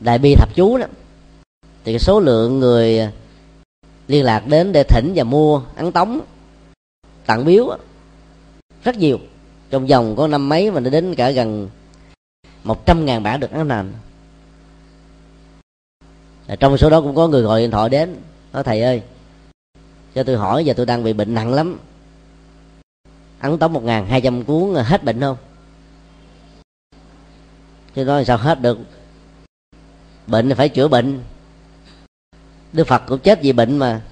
đại bi thập chú đó thì cái số lượng người liên lạc đến để thỉnh và mua ấn tống tặng biếu rất nhiều. Trong vòng có năm mấy mà nó đến cả gần một trăm ngàn bản được ấn nền. Trong số đó cũng có người gọi điện thoại đến, nói, thầy ơi, cho tôi hỏi giờ tôi đang bị bệnh nặng lắm. Ấn tống một ngàn hai trăm cuốn hết bệnh không? Chứ nói sao hết được. Bệnh thì phải chữa bệnh. Đức phật cũng chết vì bệnh mà.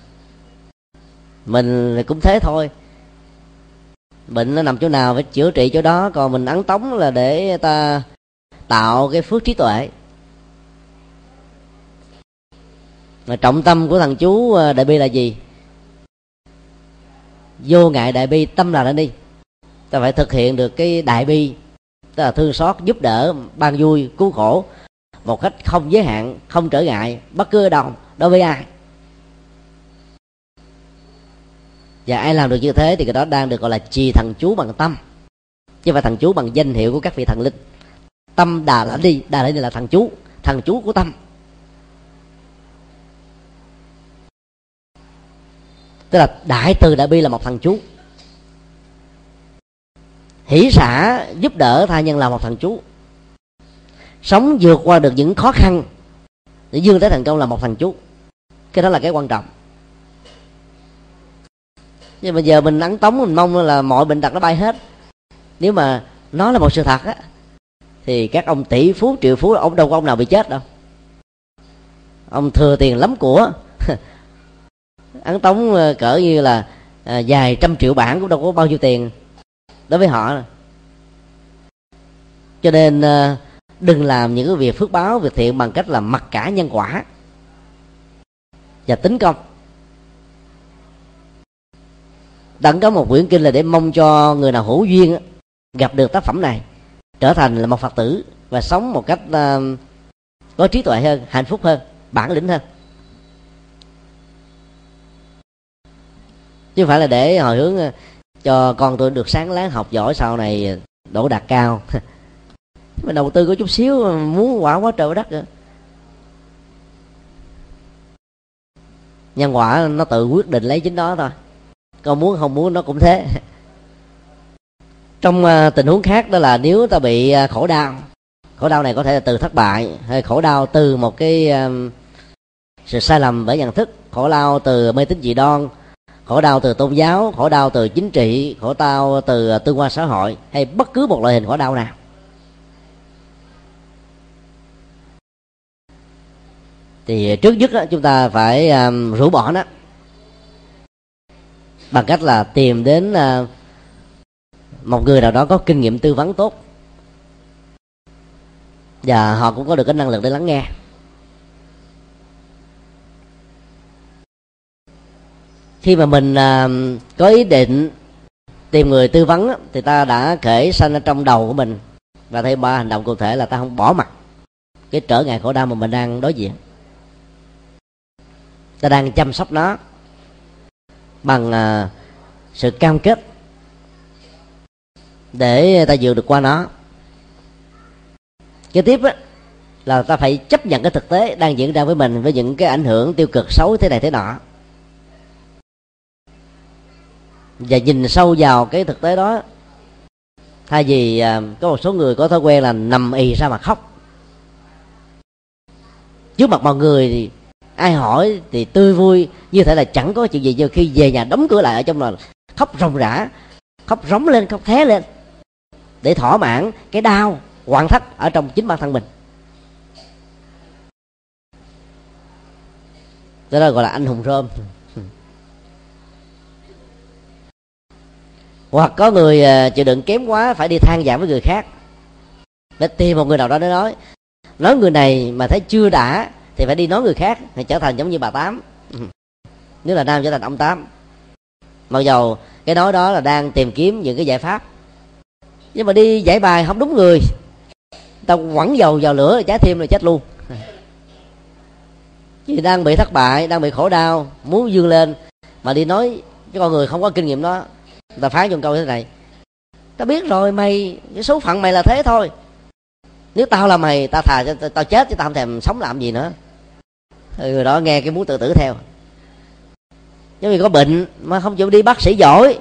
Mình cũng thế thôi bệnh nó nằm chỗ nào phải chữa trị chỗ đó, còn mình ấn tống là để ta tạo cái phước trí tuệ. Mà trọng tâm của thằng chú ờ, đại bi là gì? Vô ngại đại bi, tâm là lên đi. Ta phải thực hiện được cái đại bi, tức là thương xót, giúp đỡ, ban vui, cứu khổ một cách không giới hạn, không trở ngại bất cứ đâu, đối với ai. Và ai làm được như thế thì cái đó đang được gọi là trì thần chú bằng tâm. Chứ phải thần chú bằng danh hiệu của các vị thần linh. Tâm đà đã đi, đà đã đi là thần chú thần chú của tâm. Tức là đại từ đại bi là một thần chú. Hỷ xả giúp đỡ tha nhân là một thần chú. Sống vượt qua được những khó khăn để dương tới thành công là một thần chú. Cái đó là cái quan trọng nhưng mà giờ mình ấn tống mình mong là mọi bệnh tật nó bay hết. Nếu mà nó là một sự thật á thì các ông tỷ phú triệu phú ông đâu có ông nào bị chết đâu. Ông thừa tiền lắm của (laughs) ấn tống ờ, cỡ như là à, vài trăm triệu bản cũng đâu có bao nhiêu tiền đối với họ. Cho nên à, đừng làm những cái việc phước báo việc thiện bằng cách là mặc cả nhân quả và tính công. Đặng có một quyển kinh là để mong cho người nào hữu duyên gặp được tác phẩm này trở thành là một phật tử và sống một cách uh, có trí tuệ hơn hạnh phúc hơn bản lĩnh hơn. Chứ không phải là để hồi hướng ờ, cho con tôi được sáng láng học giỏi sau này ờ, đổ đạt cao. (laughs) Mà đầu tư có chút xíu muốn quả quá trời quá đất nữa. Nhân quả nó tự quyết định lấy chính đó thôi con muốn không muốn nó cũng thế. Trong à, tình huống khác đó là nếu ta bị à, khổ đau khổ đau này có thể là từ thất bại hay khổ đau từ một cái à, sự sai lầm bởi nhận thức khổ đau từ mê tín dị đoan khổ đau từ tôn giáo khổ đau từ chính trị khổ đau từ tương quan xã hội hay bất cứ một loại hình khổ đau nào. Thì trước nhất đó, chúng ta phải um, rũ bỏ nó bằng cách là tìm đến à, một người nào đó có kinh nghiệm tư vấn tốt. Và họ cũng có được cái năng lực để lắng nghe. Khi mà mình à, có ý định tìm người tư vấn thì ta đã kể sanh ở trong đầu của mình. Và thêm ba hành động cụ thể là ta không bỏ mặt cái trở ngại khổ đau mà mình đang đối diện. Ta đang chăm sóc nó bằng uh, sự cam kết để ta vượt được qua nó. Kế tiếp á, là ta phải chấp nhận cái thực tế đang diễn ra với mình với những cái ảnh hưởng tiêu cực xấu thế này thế nọ. Và nhìn sâu vào cái thực tế đó thay vì à, có một số người có thói quen là nằm ì ra mà khóc. Trước mặt mọi người thì ai hỏi thì tươi vui. Như thể là chẳng có chuyện gì giờ khi về nhà đóng cửa lại ở trong là khóc ròng rã, khóc rống lên, khóc thé lên, để thỏa mãn cái đau hoàn thất ở trong chính bản thân mình. Đó là gọi là anh hùng rơm. (laughs) Hoặc có người à, chịu đựng kém quá phải đi than giảm với người khác. Để tìm một người nào đó để nói nói người này mà thấy chưa đã thì phải đi nói người khác thì trở thành giống như bà tám. Nếu là nam trở thành ông tám. Mặc dầu cái nói đó là đang tìm kiếm những cái giải pháp. Nhưng mà đi giải bài không đúng người. Tao quẳng dầu vào lửa là trái thêm là chết luôn. Vì đang bị thất bại đang bị khổ đau muốn vươn lên mà đi nói cái con người không có kinh nghiệm đó ta phán trong câu thế này. Tao biết rồi mày cái số phận mày là thế thôi. Nếu tao là mày tao thà tao, tao chết chứ tao không thèm sống làm gì nữa người đó nghe cái muốn tự tử theo. Giống như có bệnh mà không chịu đi, bác sĩ giỏi.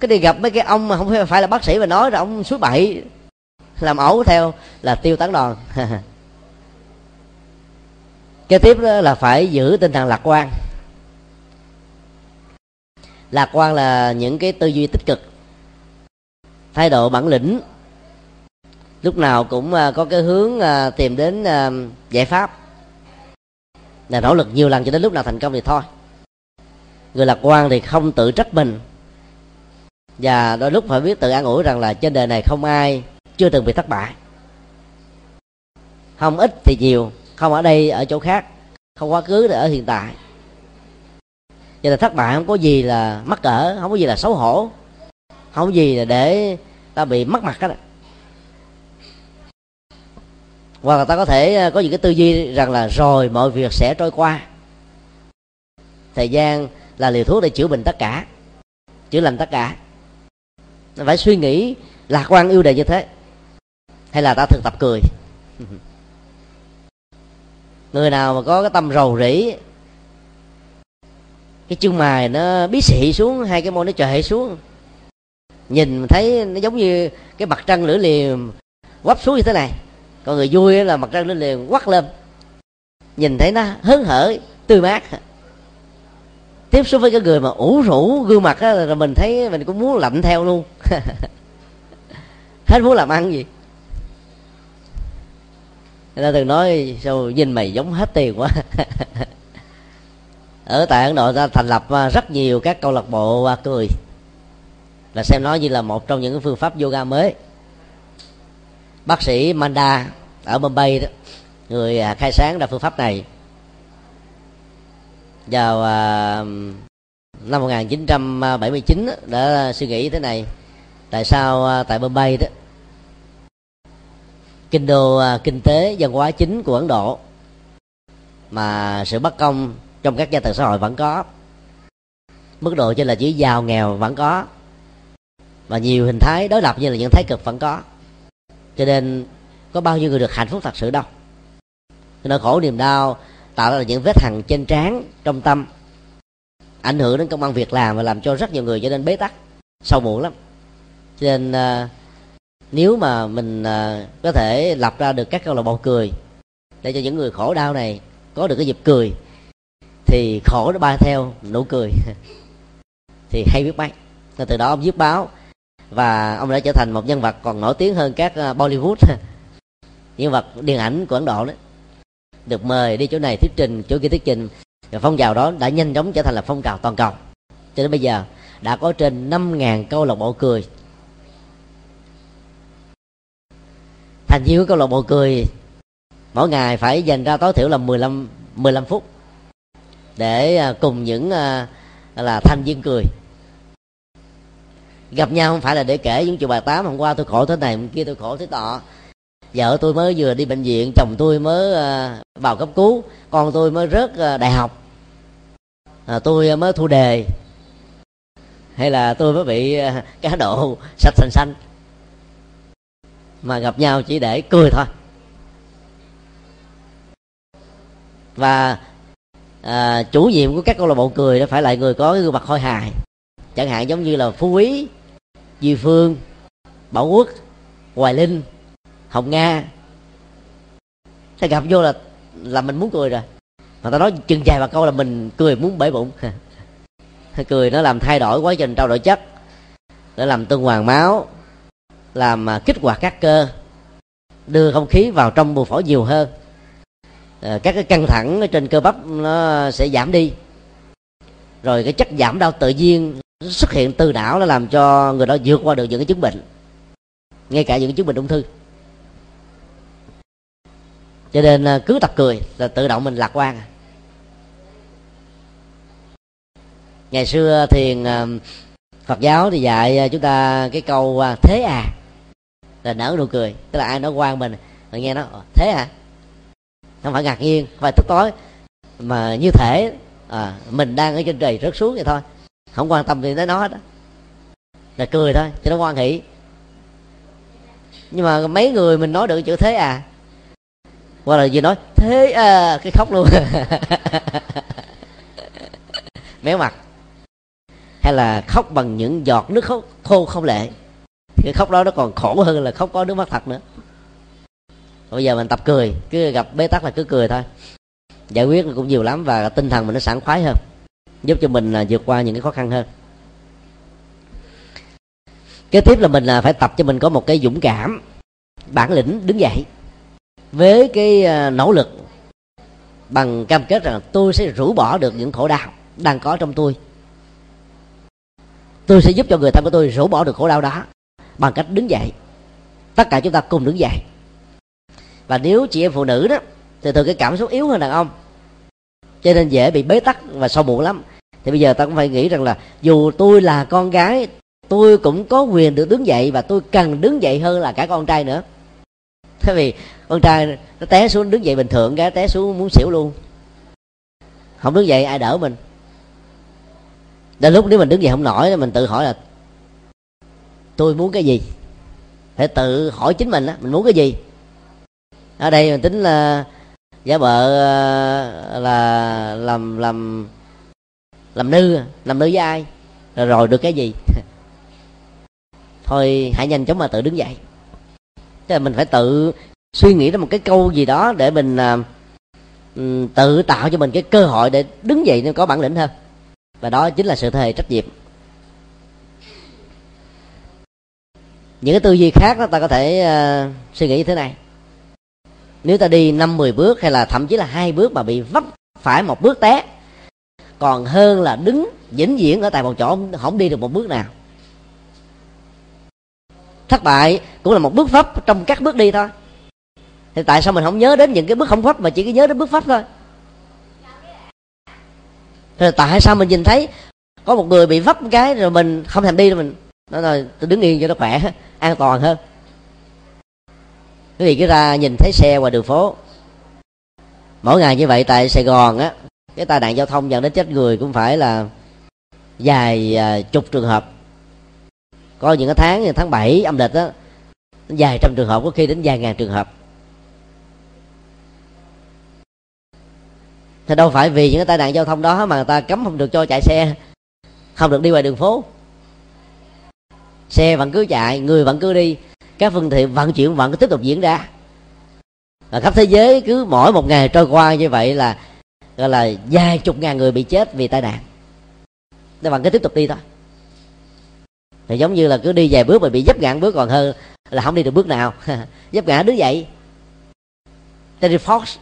Cái đi gặp mấy cái ông mà không phải là bác sĩ mà nói là ông suối bậy. Làm ẩu theo là tiêu tán đòn. (laughs) Kế tiếp đó là phải giữ tinh thần lạc quan. Lạc quan là những cái tư duy tích cực, thái độ bản lĩnh. Lúc nào cũng à, có cái hướng à, tìm đến à, giải pháp là nỗ lực nhiều lần cho đến lúc nào thành công thì thôi. Người lạc quan thì không tự trách mình. Và đôi lúc phải biết tự an ủi rằng là trên đời này không ai chưa từng bị thất bại. Không ít thì nhiều, không ở đây, ở chỗ khác, không quá khứ thì ở hiện tại. Cho là thất bại không có gì là mắc cỡ, không có gì là xấu hổ, không có gì là để ta bị mất mặt hết hoặc là ta có thể ờ, có những cái tư duy rằng là rồi, mọi việc sẽ trôi qua. Thời gian là liều thuốc để chữa bệnh tất cả, chữa lành tất cả. Phải suy nghĩ lạc quan yêu đề như thế, hay là ta thực tập cười. (laughs) Người nào mà có cái tâm rầu rĩ, cái chân mài nó bí xị xuống, hai cái môi nó trệ xuống, nhìn thấy nó giống như cái mặt trăng lửa liềm quắp xuống như thế này còn người vui là mặt trăng lên liền quắt lên. Nhìn thấy nó hớn hở, tươi mát. Tiếp xúc với cái người mà ủ rũ, gương mặt á, là mình thấy mình cũng muốn lạnh theo luôn. (laughs) Hết muốn làm ăn gì? Người ta từng nói, sao nhìn mày giống hết tiền quá. (laughs) Ở tại ấn độ ta thành lập à, rất nhiều các câu lạc bộ à, cười. Là xem nó như là một trong những phương pháp yoga mới bác sĩ manda ở bombay đó, người à, khai sáng ra phương pháp này. Vào à, năm 1979 đã suy nghĩ thế này, tại sao à, tại Bombay đó, kinh đô kinh tế, văn hóa chính của Ấn Độ, mà sự bất công trong các gia tầng xã hội vẫn có, mức độ trên là chỉ giàu nghèo vẫn có, và nhiều hình thái đối lập như là những thái cực vẫn có cho nên, có bao nhiêu người được hạnh phúc thật sự đâu. Cái nỗi khổ niềm đau tạo ra những vết hằn trên trán, trong tâm. Ảnh hưởng đến công ăn việc làm và làm cho rất nhiều người trở nên bế tắc sâu muộn lắm. Cho nên à, nếu mà mình à, có thể lập ra được các câu lạc bộ cười để cho những người khổ đau này có được cái dịp cười, thì khổ nó bay theo nụ cười. (laughs) Thì hay biết mấy nên từ đó ông viết báo và ông đã trở thành một nhân vật còn nổi tiếng hơn các ờ, Bollywood. (laughs) Nhân vật điện ảnh của Ấn Độ đấy. Được mời đi chỗ này thuyết trình, chỗ kia thuyết trình. Và phong trào đó đã nhanh chóng trở thành là phong trào toàn cầu. Cho đến bây giờ, đã có trên 5.000 câu lạc bộ cười. Thành viên câu lạc bộ cười, mỗi ngày phải dành ra tối thiểu là 15 15 phút để ờ, cùng những ờ, là thanh viên cười gặp nhau không phải là để kể những chuyện bài tám hôm qua tôi khổ thế này hôm kia tôi khổ thế nọ. Vợ tôi mới vừa đi bệnh viện chồng tôi mới ờ, vào cấp cứu con tôi mới rớt ờ, đại học. À, tôi ờ, mới thu đề. Hay là tôi mới bị cá độ sạch xanh xanh. Mà gặp nhau chỉ để cười thôi. Và à, chủ nhiệm của các câu lạc bộ cười đó phải là người có cái gương mặt khôi hài. Chẳng hạn giống như là phú quý Di phương, bảo quốc, hoài linh, hồng nga. Ta gặp vô là là mình muốn cười rồi. Mà ta nói chừng dài và câu là mình cười muốn bể bụng. (laughs) Cười nó làm thay đổi quá trình trao đổi chất. Nó làm tuần hoàn máu, làm à, kích hoạt các cơ. Đưa không khí vào trong buồng phổi nhiều hơn. Ờ, các cái căng thẳng trên cơ bắp nó sẽ giảm đi. Rồi cái chất giảm đau tự nhiên xuất hiện từ não nó làm cho người đó vượt qua được những cái chứng bệnh ngay cả những chứng bệnh ung thư. Cho nên à, cứ tập cười là tự động mình lạc quan. Ngày xưa thiền à, Phật giáo thì dạy à, chúng ta cái câu thế à? Là nở nụ cười tức là ai nói quan mình rồi nghe nó ờ, thế à? Không phải ngạc nhiên không phải tức tối mà như thể à, mình đang ở trên trời rớt xuống vậy thôi không quan tâm gì tới nó hết đó là cười thôi cho nó quan hỷ. Nhưng mà mấy người mình nói được chữ thế à? Hoặc là gì nói, thế à cái khóc luôn. (laughs) Méo mặt. Hay là khóc bằng những giọt nước khóc khô không lệ. Cái khóc đó nó còn khổ hơn là khóc có nước mắt thật nữa. Bây giờ mình tập cười, cứ gặp bế tắc là cứ cười thôi. Giải quyết cũng nhiều lắm và tinh thần mình nó sảng khoái hơn giúp cho mình là vượt qua những cái khó khăn hơn. Kế tiếp là mình là phải tập cho mình có một cái dũng cảm, bản lĩnh đứng dậy với cái à, nỗ lực bằng cam kết rằng tôi sẽ rũ bỏ được những khổ đau đang có trong tôi. Tôi sẽ giúp cho người thân của tôi rũ bỏ được khổ đau đó bằng cách đứng dậy. Tất cả chúng ta cùng đứng dậy. Và nếu chị em phụ nữ đó, thì thường cái cảm xúc yếu hơn đàn ông, cho nên dễ bị bế tắc và sâu muộn lắm thì bây giờ ta cũng phải nghĩ rằng là dù tôi là con gái, tôi cũng có quyền được đứng dậy và tôi cần đứng dậy hơn là cả con trai nữa. Thế vì con trai nó té xuống đứng dậy bình thường, cái té xuống muốn xỉu luôn. Không đứng dậy ai đỡ mình. Đến lúc nếu mình đứng dậy không nổi thì mình tự hỏi là tôi muốn cái gì? Phải tự hỏi chính mình á, mình muốn cái gì? Ở đây mình tính là giả vợ ờ, là làm làm làm nư làm nư với ai? Rồi, rồi được cái gì? (laughs) Thôi hãy nhanh chóng mà tự đứng dậy. Tức là mình phải tự suy nghĩ ra một cái câu gì đó để mình uh, tự tạo cho mình cái cơ hội để đứng dậy nên có bản lĩnh hơn. Và đó chính là sự thề trách nhiệm. Những cái tư duy khác đó ta có thể uh, suy nghĩ như thế này. Nếu ta đi năm mười bước hay là thậm chí là hai bước mà bị vấp phải một bước té còn hơn là đứng vĩnh viễn ở tại một chỗ, không đi được một bước nào. Thất bại cũng là một bước pháp trong các bước đi thôi. Thì tại sao mình không nhớ đến những cái bước không pháp mà chỉ cứ nhớ đến bước pháp thôi? Rồi tại sao mình nhìn thấy có một người bị vấp cái rồi mình không thèm đi rồi mình? Nói rồi tôi đứng yên cho nó khỏe, (laughs) an toàn hơn. Quý vị cứ ra nhìn thấy xe ngoài đường phố. Mỗi ngày như vậy tại sài gòn á cái tai nạn giao thông dẫn đến chết người cũng phải là dài à, chục trường hợp. Có những cái tháng như tháng 7 âm lịch đó vài trăm trường hợp, có khi đến vài ngàn trường hợp. Thì đâu phải vì những cái tai nạn giao thông đó mà người ta cấm không được cho chạy xe, không được đi ngoài đường phố. Xe vẫn cứ chạy, người vẫn cứ đi, các phương tiện vận chuyển vẫn cứ tiếp tục diễn ra. Và khắp thế giới cứ mỗi một ngày trôi qua như vậy là gọi là vài chục ngàn người bị chết vì tai nạn. Nó bằng cứ tiếp tục đi thôi. Thì giống như là cứ đi vài bước mà bị dấp ngã bước còn hơn là không đi được bước nào. (laughs) Dấp ngã đứng dậy. Terry Fox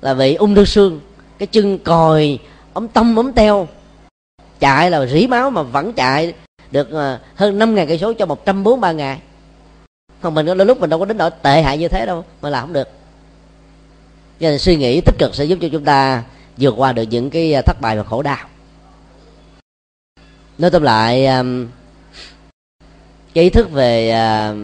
là bị ung thư xương, cái chân còi ống tâm ống teo, chạy là rỉ máu mà vẫn chạy được à, hơn năm ngàn cây số cho một trăm bốn ba ngày. Còn mình đôi lúc mình đâu có đến nỗi tệ hại như thế đâu, mà làm không được cho nên suy nghĩ tích cực sẽ giúp cho chúng ta vượt qua được những cái à, thất bại và khổ đau. Nói tóm lại cái ý thức về à,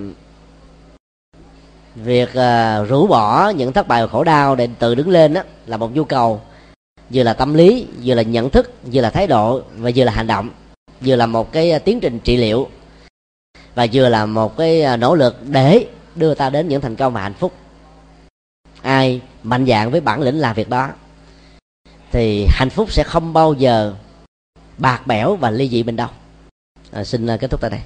việc à, rũ bỏ những thất bại và khổ đau để tự đứng lên đó là một nhu cầu, vừa là tâm lý, vừa là nhận thức, vừa là thái độ, và vừa là hành động, vừa là một cái tiến trình trị liệu, và vừa là một cái nỗ lực để đưa ta đến những thành công và hạnh phúc. Ai mạnh dạng với bản lĩnh làm việc đó. Thì hạnh phúc sẽ không bao giờ bạc bẽo và ly dị bên đâu. À, xin à, kết thúc tại đây.